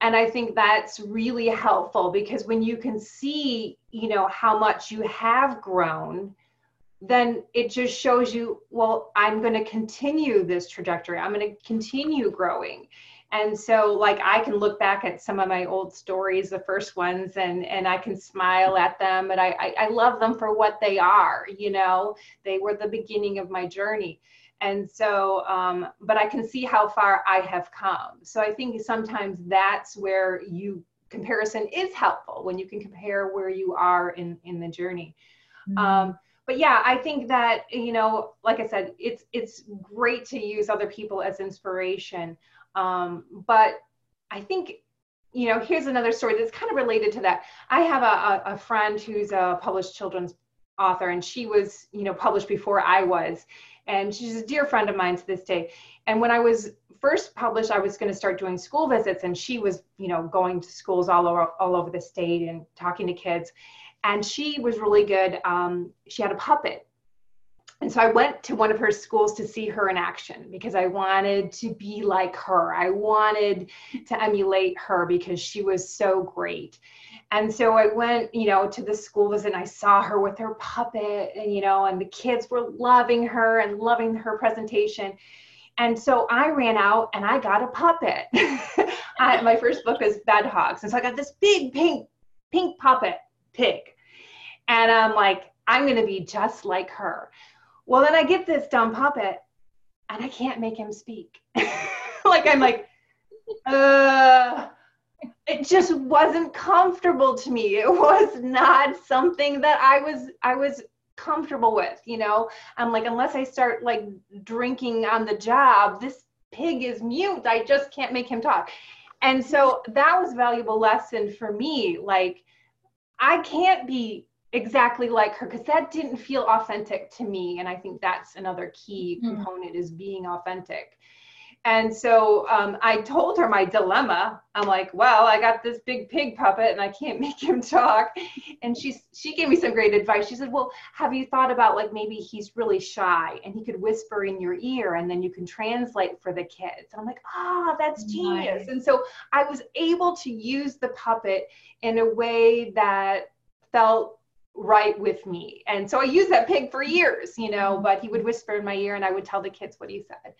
And i think that's really helpful because when you can see you know how much you have grown then it just shows you well i'm going to continue this trajectory. I'm going to continue growing. And so like i can look back at some of my old stories the first ones and and i can smile at them but I, I i love them for what they are you know? They were the beginning of my journey and so um, but i can see how far i have come. So i think sometimes that's where you comparison is helpful when you can compare where you are in in the journey. Mm-hmm. um, but yeah i think that you know like i said it's it's great to use other people as inspiration. Um, but i think you know here's another story that's kind of related to that. I have a, a, a friend who's a published children's author and she was you know published before i was and she's a dear friend of mine to this day. And when I was first published, I was going to start doing school visits, and she was, you know, going to schools all over all over the state and talking to kids. And she was really good. Um, she had a puppet, and so I went to one of her schools to see her in action because I wanted to be like her. I wanted to emulate her because she was so great. And so I went, you know, to the school visit and I saw her with her puppet and, you know, and the kids were loving her and loving her presentation. And so I ran out and I got a puppet. I, my first book is Bed Hogs. And so I got this big pink, pink puppet pig. And I'm like, I'm going to be just like her. Well, then I get this dumb puppet and I can't make him speak. like, I'm like, uh, it just wasn't comfortable to me. It was not something that i was i was comfortable with you know? I'm like unless i start like drinking on the job this pig is mute. I just can't make him talk. And so that was valuable lesson for me. Like i can't be exactly like her because that didn't feel authentic to me and i think that's another key mm-hmm. component is being authentic and so um, I told her my dilemma. I'm like, well, I got this big pig puppet and I can't make him talk. And she she gave me some great advice. She said, well, have you thought about like maybe he's really shy and he could whisper in your ear and then you can translate for the kids. And I'm like, ah, oh, that's genius. Nice. And so I was able to use the puppet in a way that felt right with me. And so I used that pig for years, you know, but he would whisper in my ear and I would tell the kids what he said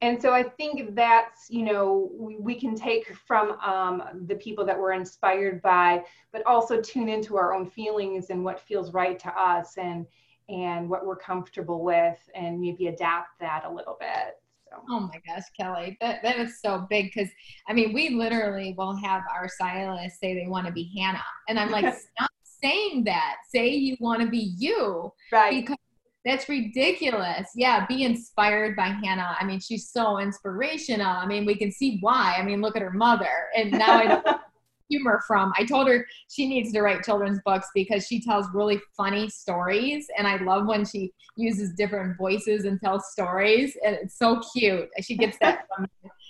and so i think that's you know we, we can take from um, the people that we're inspired by but also tune into our own feelings and what feels right to us and and what we're comfortable with and maybe adapt that a little bit so. Oh my gosh, Kelly, that, that is so big because I mean, we literally will have our stylists say they want to be Hannah. And I'm like, stop saying that. Say you want to be you. Right. Because that's ridiculous. Yeah, be inspired by Hannah. I mean, she's so inspirational. I mean, we can see why. I mean, look at her mother. And now I know humor from. I told her she needs to write children's books because she tells really funny stories. And I love when she uses different voices and tells stories. And it's so cute. She gets that from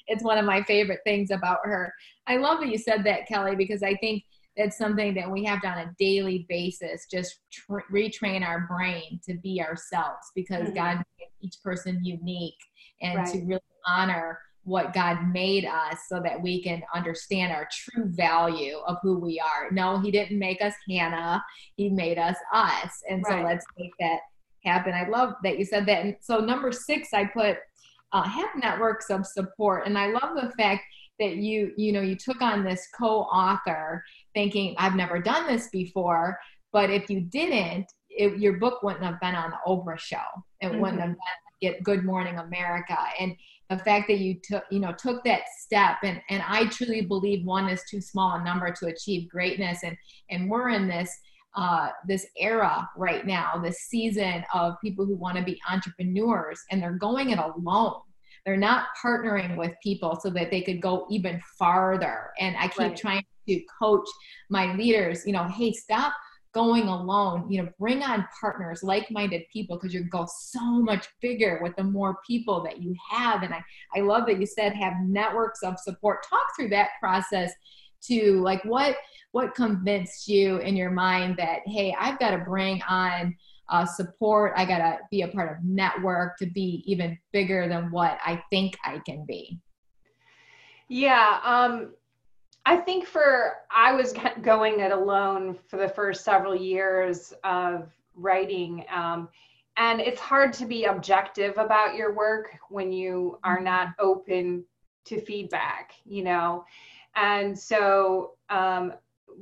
It's one of my favorite things about her. I love that you said that, Kelly, because I think – it's something that we have to on a daily basis just tra- retrain our brain to be ourselves because mm-hmm. god made each person unique and right. to really honor what god made us so that we can understand our true value of who we are no he didn't make us hannah he made us us and right. so let's make that happen i love that you said that and so number six i put uh, have networks of support and i love the fact that you you know you took on this co-author thinking i've never done this before but if you didn't it, your book wouldn't have been on the oprah show it mm-hmm. wouldn't have been get good morning america and the fact that you took you know took that step and and i truly believe one is too small a number to achieve greatness and and we're in this uh, this era right now, this season of people who want to be entrepreneurs and they're going it alone. They're not partnering with people so that they could go even farther. And I keep right. trying to coach my leaders, you know, hey, stop going alone. You know, bring on partners, like-minded people, because you go so much bigger with the more people that you have. And I, I love that you said have networks of support. Talk through that process to like what what convinced you in your mind that hey, I've got to bring on uh, support. I got to be a part of network to be even bigger than what I think I can be. Yeah, um, I think for I was going it alone for the first several years of writing, um, and it's hard to be objective about your work when you are not open to feedback, you know. And so, um,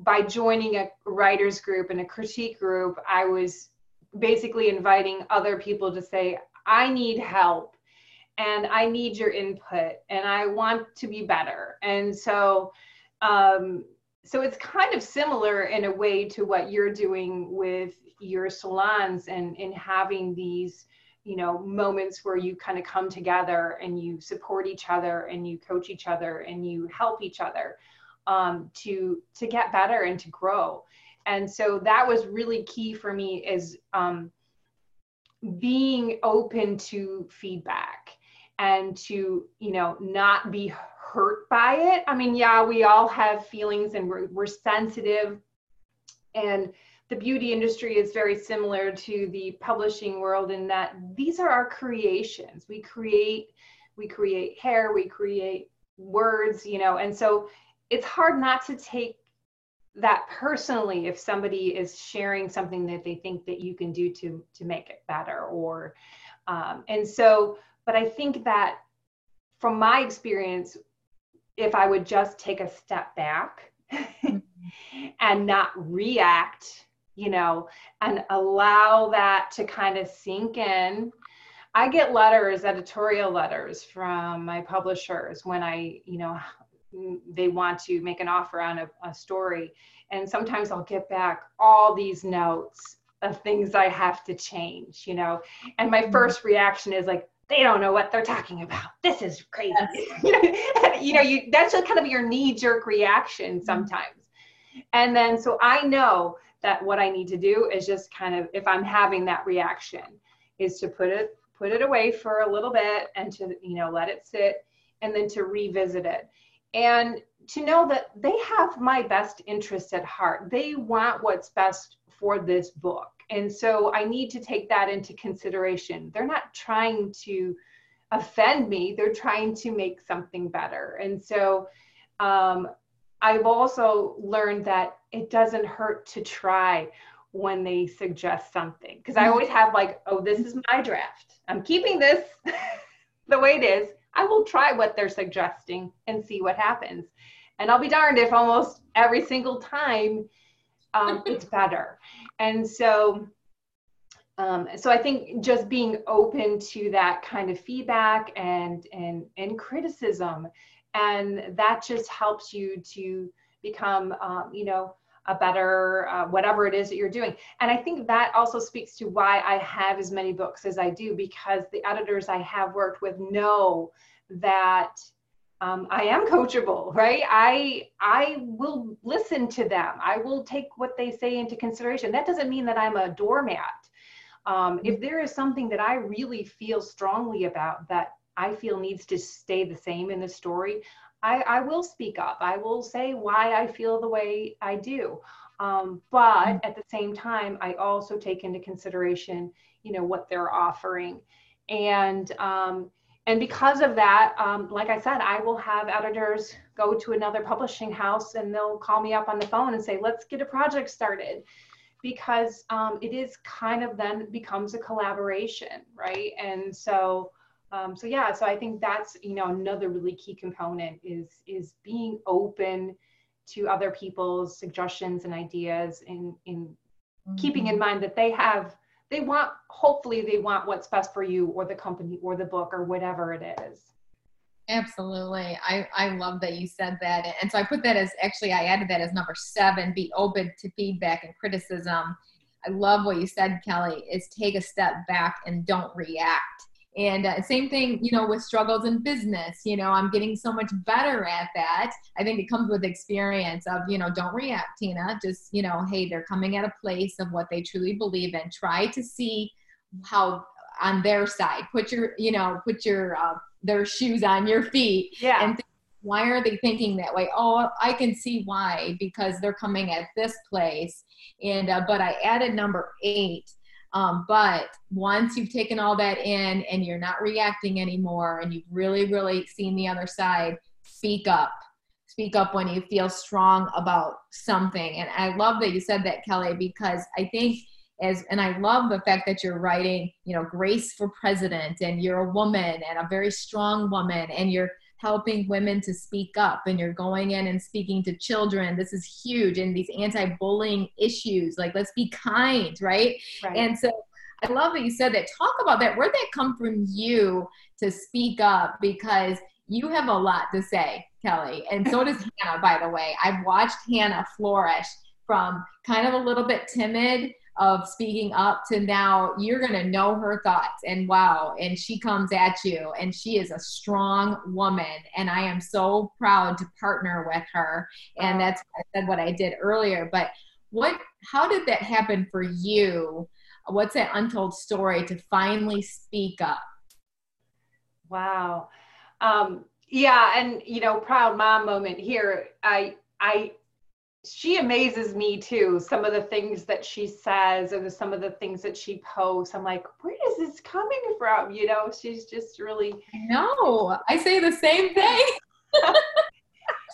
by joining a writers group and a critique group, I was basically inviting other people to say, I need help and I need your input and I want to be better. And so, um, so it's kind of similar in a way to what you're doing with your salons and, and having these, you know, moments where you kind of come together and you support each other and you coach each other and you help each other um, to to get better and to grow. And so that was really key for me is um, being open to feedback and to you know not be hurt by it. I mean yeah we all have feelings and we're, we're sensitive. And the beauty industry is very similar to the publishing world in that these are our creations. We create we create hair we create words you know and so it's hard not to take that personally if somebody is sharing something that they think that you can do to to make it better or um, and so but i think that from my experience if i would just take a step back and not react you know and allow that to kind of sink in i get letters editorial letters from my publishers when i you know they want to make an offer on a, a story. And sometimes I'll get back all these notes of things I have to change, you know. And my mm-hmm. first reaction is like, they don't know what they're talking about. This is crazy. you know, you that's just kind of your knee-jerk reaction mm-hmm. sometimes. And then so I know that what I need to do is just kind of if I'm having that reaction is to put it put it away for a little bit and to you know let it sit and then to revisit it and to know that they have my best interest at heart. They want what's best for this book. And so I need to take that into consideration. They're not trying to offend me, they're trying to make something better. And so um, I've also learned that it doesn't hurt to try when they suggest something. Because I always have, like, oh, this is my draft. I'm keeping this the way it is. I will try what they're suggesting and see what happens. And I'll be darned if almost every single time um, it's better. And so, um, so I think just being open to that kind of feedback and and and criticism, and that just helps you to become, um, you know, a better uh, whatever it is that you're doing and i think that also speaks to why i have as many books as i do because the editors i have worked with know that um, i am coachable right i i will listen to them i will take what they say into consideration that doesn't mean that i'm a doormat um, if there is something that i really feel strongly about that i feel needs to stay the same in the story I, I will speak up. I will say why I feel the way I do. Um, but mm. at the same time, I also take into consideration, you know, what they're offering. And um, and because of that, um, like I said, I will have editors go to another publishing house and they'll call me up on the phone and say, let's get a project started. Because um, it is kind of then becomes a collaboration, right? And so um, so yeah so i think that's you know another really key component is is being open to other people's suggestions and ideas and in mm-hmm. keeping in mind that they have they want hopefully they want what's best for you or the company or the book or whatever it is. Absolutely. I i love that you said that. And so i put that as actually i added that as number seven be open to feedback and criticism. I love what you said kelly is take a step back and don't react and uh, same thing you know with struggles in business you know i'm getting so much better at that. I think it comes with experience of you know don't react tina. Just you know hey they're coming at a place of what they truly believe in. Try to see how on their side put your you know put your uh, their shoes on your feet yeah. and think, why are they thinking that way? Oh i can see why because they're coming at this place. And uh, but i added number eight um, but once you've taken all that in and you're not reacting anymore and you've really, really seen the other side, speak up. Speak up when you feel strong about something. And I love that you said that, Kelly, because I think as and I love the fact that you're writing, you know, grace for president and you're a woman and a very strong woman and you're helping women to speak up and you're going in and speaking to children. This is huge and these anti-bullying issues like let's be kind right, right. and so i love that you said that. Talk about that. Where'd that come from you to speak up? Because you have a lot to say kelly and so does hannah by the way. I've watched hannah flourish from kind of a little bit timid of speaking up to now you're going to know her thoughts. And wow and she comes at you and she is a strong woman and i am so proud to partner with her. And that's I said what i did earlier. But what how did that happen for you? What's that untold story to finally speak up? Wow. Um yeah and you know proud mom moment here. I i she amazes me too. Some of the things that she says and some of the things that she posts. I'm like, where is this coming from? You know, she's just really. No, I say the same thing.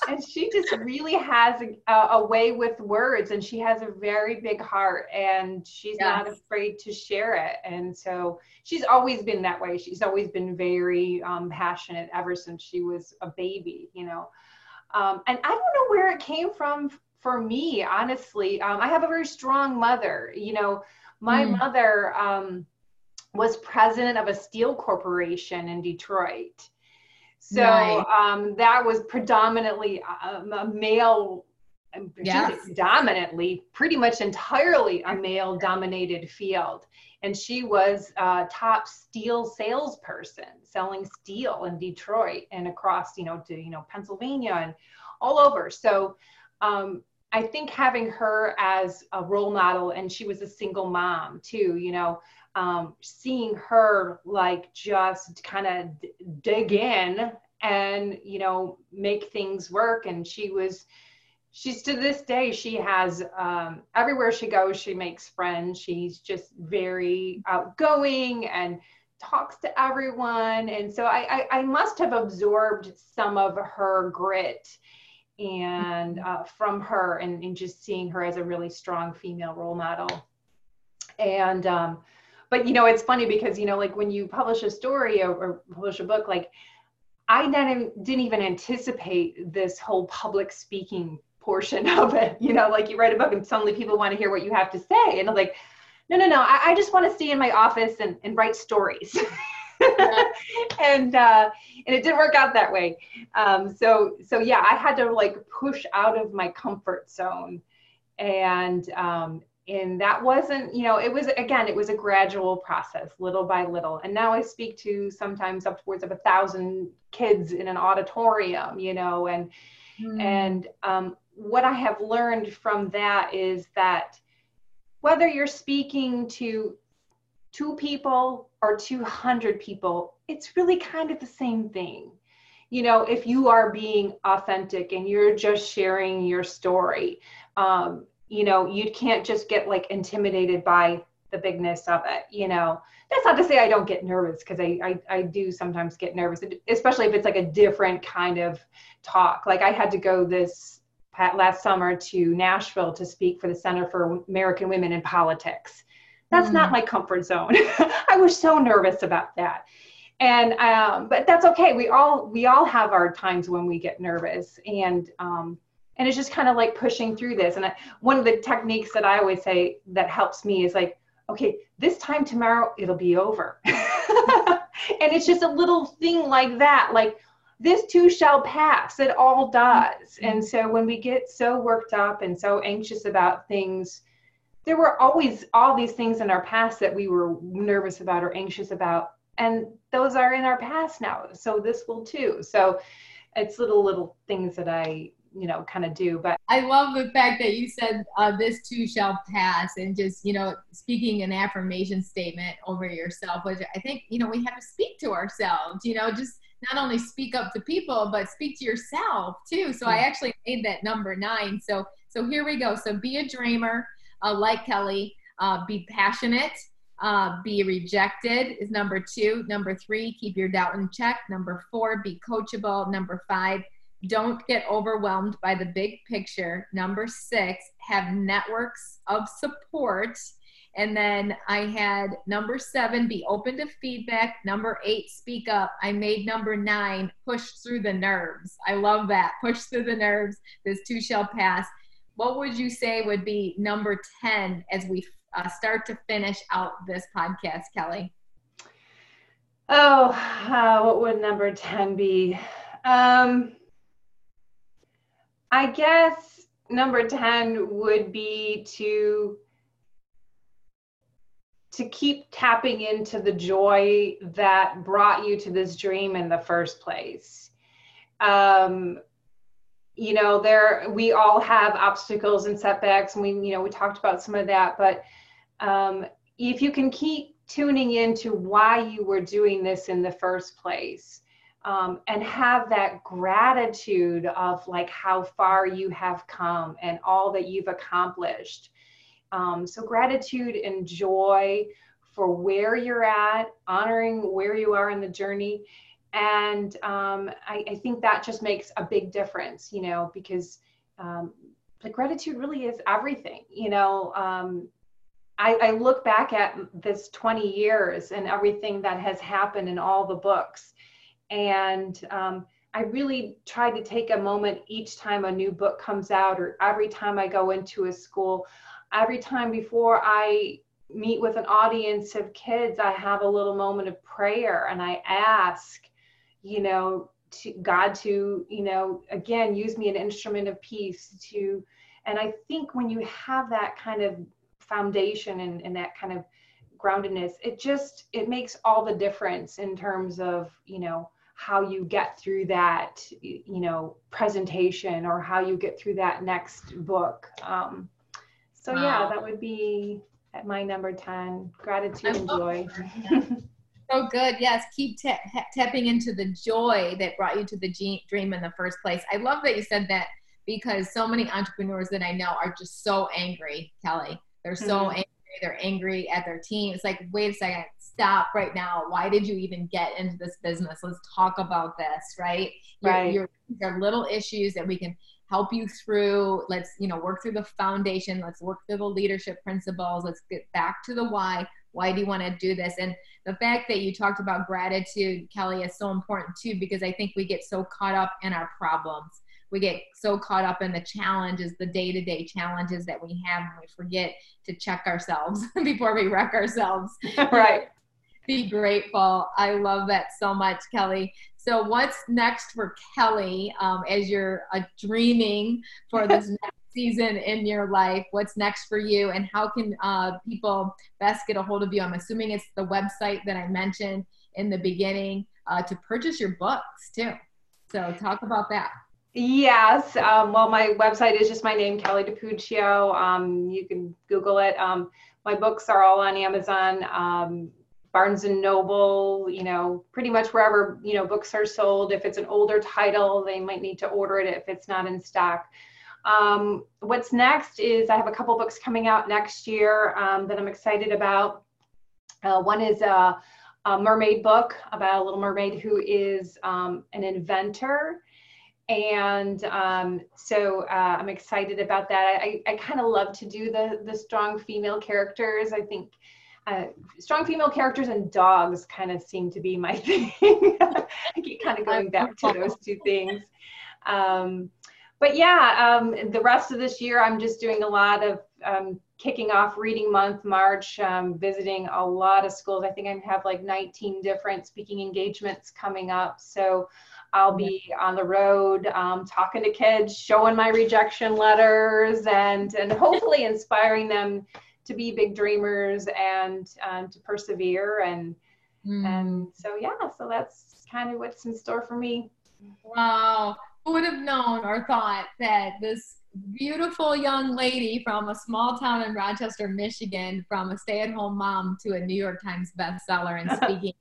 and she just really has a, a, way with words and she has a very big heart and she's yes. not afraid to share it and so she's always been that way she's always been very um, passionate ever since she was a baby you know um, and i don't know where it came from for me, honestly, um, I have a very strong mother. You know, my mm. mother um, was president of a steel corporation in Detroit. So um, that was predominantly um, a male, um, yes. dominantly, pretty much entirely a male dominated field. And she was a top steel salesperson selling steel in Detroit and across, you know, to, you know, Pennsylvania and all over. So um, I think having her as a role model, and she was a single mom too, you know, um, seeing her like just kind of d- dig in and, you know, make things work. And she was, she's to this day, she has, um, everywhere she goes, she makes friends. She's just very outgoing and talks to everyone. And so I, I, I must have absorbed some of her grit and uh, from her and, and, just seeing her as a really strong female role model. And um, but you know it's funny because you know like when you publish a story or, or publish a book like i didn't, didn't even anticipate this whole public speaking portion of it. You know like you write a book and suddenly people want to hear what you have to say. And i'm like no no no i, I just want to stay in my office and, and write stories and uh, and it didn't work out that way. Um, so so yeah, I had to like push out of my comfort zone, and um, and that wasn't you know it was again it was a gradual process, little by little. And now I speak to sometimes upwards of a thousand kids in an auditorium, you know, and mm. and um, what I have learned from that is that whether you're speaking to two people or 200 people, it's really kind of the same thing. You know, if you are being authentic and you're just sharing your story, um, you know, you can't just get like intimidated by the bigness of it. You know, that's not to say I don't get nervous because I, I, I do sometimes get nervous, especially if it's like a different kind of talk. Like I had to go this last summer to Nashville to speak for the Center for American Women in Politics that's mm. not my comfort zone. I was so nervous about that. And um, but that's okay. We all we all have our times when we get nervous, and um, and it's just kind of like pushing through this. And I, one of the techniques that I always say that helps me is like, okay, this time tomorrow it'll be over. and it's just a little thing like that, like this too shall pass. It all does. And so when we get so worked up and so anxious about things, there were always all these things in our past that we were nervous about or anxious about and those are in our past now. So this will too. So it's little little things that I you know kind of do but i love the fact that you said uh, this too shall pass and just you know speaking an affirmation statement over yourself which i think you know we have to speak to ourselves you know just not only speak up to people but speak to yourself too so i mm. actually made that number nine so so here we go so be a dreamer uh, like kelly uh, be passionate uh, be rejected is number two number three keep your doubt in check number four be coachable number five don't get overwhelmed by the big picture. Number six, have networks of support. And then I had number seven, be open to feedback. Number eight, speak up. I made number nine, push through the nerves. I love that. Push through the nerves. This too shall pass. What would you say would be number 10 as we uh, start to finish out this podcast, Kelly? Oh, uh, what would number 10 be? Um, I guess number 10 would be to to keep tapping into the joy that brought you to this dream in the first place. Um, you know, there we all have obstacles and setbacks, and we, you know, we talked about some of that. But um, if you can keep tuning into why you were doing this in the first place, um, and have that gratitude of like how far you have come and all that you've accomplished. Um, so, gratitude and joy for where you're at, honoring where you are in the journey. And um, I, I, think that just makes a big difference, you know, because um, the gratitude really is everything, you know. Um, I, I look back at this 20 years and everything that has happened in all the books and um, I really try to take a moment each time a new book comes out, or every time I go into a school, every time before I meet with an audience of kids, I have a little moment of prayer and I ask, you know, to God to, you know, again, use me an instrument of peace to, and I think when you have that kind of foundation and, and that kind of groundedness, it just, it makes all the difference in terms of, you know, how you get through that you know presentation or how you get through that next book. Um, so wow. yeah that would be at my number 10 gratitude and joy so good yes keep t- tapping into the joy that brought you to the dream in the first place i love that you said that because so many entrepreneurs that i know are just so angry kelly they're so mm-hmm. angry they're angry at their team it's like wait a second stop right now. Why did you even get into this business? Let's talk about this, right? Right. Your, your, are little issues that we can help you through. Let's, you know, work through the foundation. Let's work through the leadership principles. Let's get back to the why. Why do you want to do this? And the fact that you talked about gratitude, Kelly, is so important too, because I think we get so caught up in our problems we get so caught up in the challenges, the day to day challenges that we have, and we forget to check ourselves before we wreck ourselves. right be grateful. I love that so much, Kelly. So, what's next for Kelly um, as you're uh, dreaming for this next season in your life? What's next for you, and how can uh, people best get a hold of you? I'm assuming it's the website that I mentioned in the beginning uh, to purchase your books too. So, talk about that. Yes. Um, well, my website is just my name, Kelly DiPucchio. Um, you can Google it. Um, my books are all on Amazon. Um, Barnes and Noble, you know, pretty much wherever, you know, books are sold. If it's an older title, they might need to order it if it's not in stock. Um, what's next is I have a couple books coming out next year um, that I'm excited about. Uh, one is a, a, mermaid book about a little mermaid who is um, an inventor. And um, so uh, I'm excited about that. I, I kind of love to do the, the strong female characters. I think uh, strong female characters and dogs kind of seem to be my thing. I keep kind of going back to those two things. Um, but yeah, um, the rest of this year, I'm just doing a lot of um, kicking off Reading Month, March, um, visiting a lot of schools. I think I have like 19 different speaking engagements coming up. So I'll be on the road um, talking to kids, showing my rejection letters, and and hopefully inspiring them to be big dreamers and um, to persevere and Mm. And so, yeah, so that's kind of what's in store for me. Wow. Who would have known or thought that this beautiful young lady from a small town in Rochester, Michigan, from a stay at home mom to a New York Times bestseller and speaking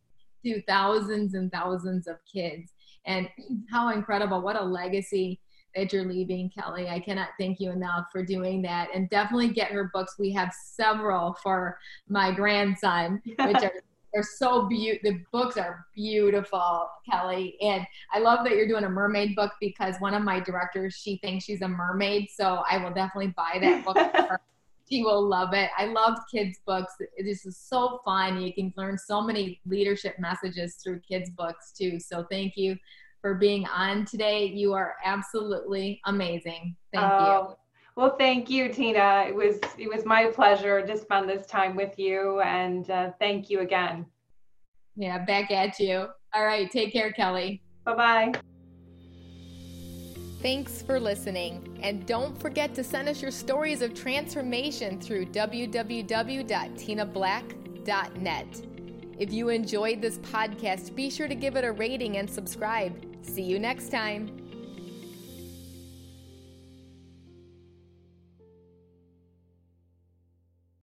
to thousands and thousands of kids. And how incredible. What a legacy that you're leaving, Kelly. I cannot thank you enough for doing that. And definitely get her books. We have several for my grandson, which are they're so beautiful. The books are beautiful, Kelly. And I love that you're doing a mermaid book because one of my directors, she thinks she's a mermaid. So I will definitely buy that book for her. She will love it. I love kids' books. It is so fun. You can learn so many leadership messages through kids' books too. So thank you for being on today. You are absolutely amazing. Thank oh, you. Well, thank you, Tina. It was it was my pleasure to spend this time with you, and uh, thank you again. Yeah, back at you. All right, take care, Kelly. Bye bye. Thanks for listening, and don't forget to send us your stories of transformation through www.tinablack.net. If you enjoyed this podcast, be sure to give it a rating and subscribe. See you next time.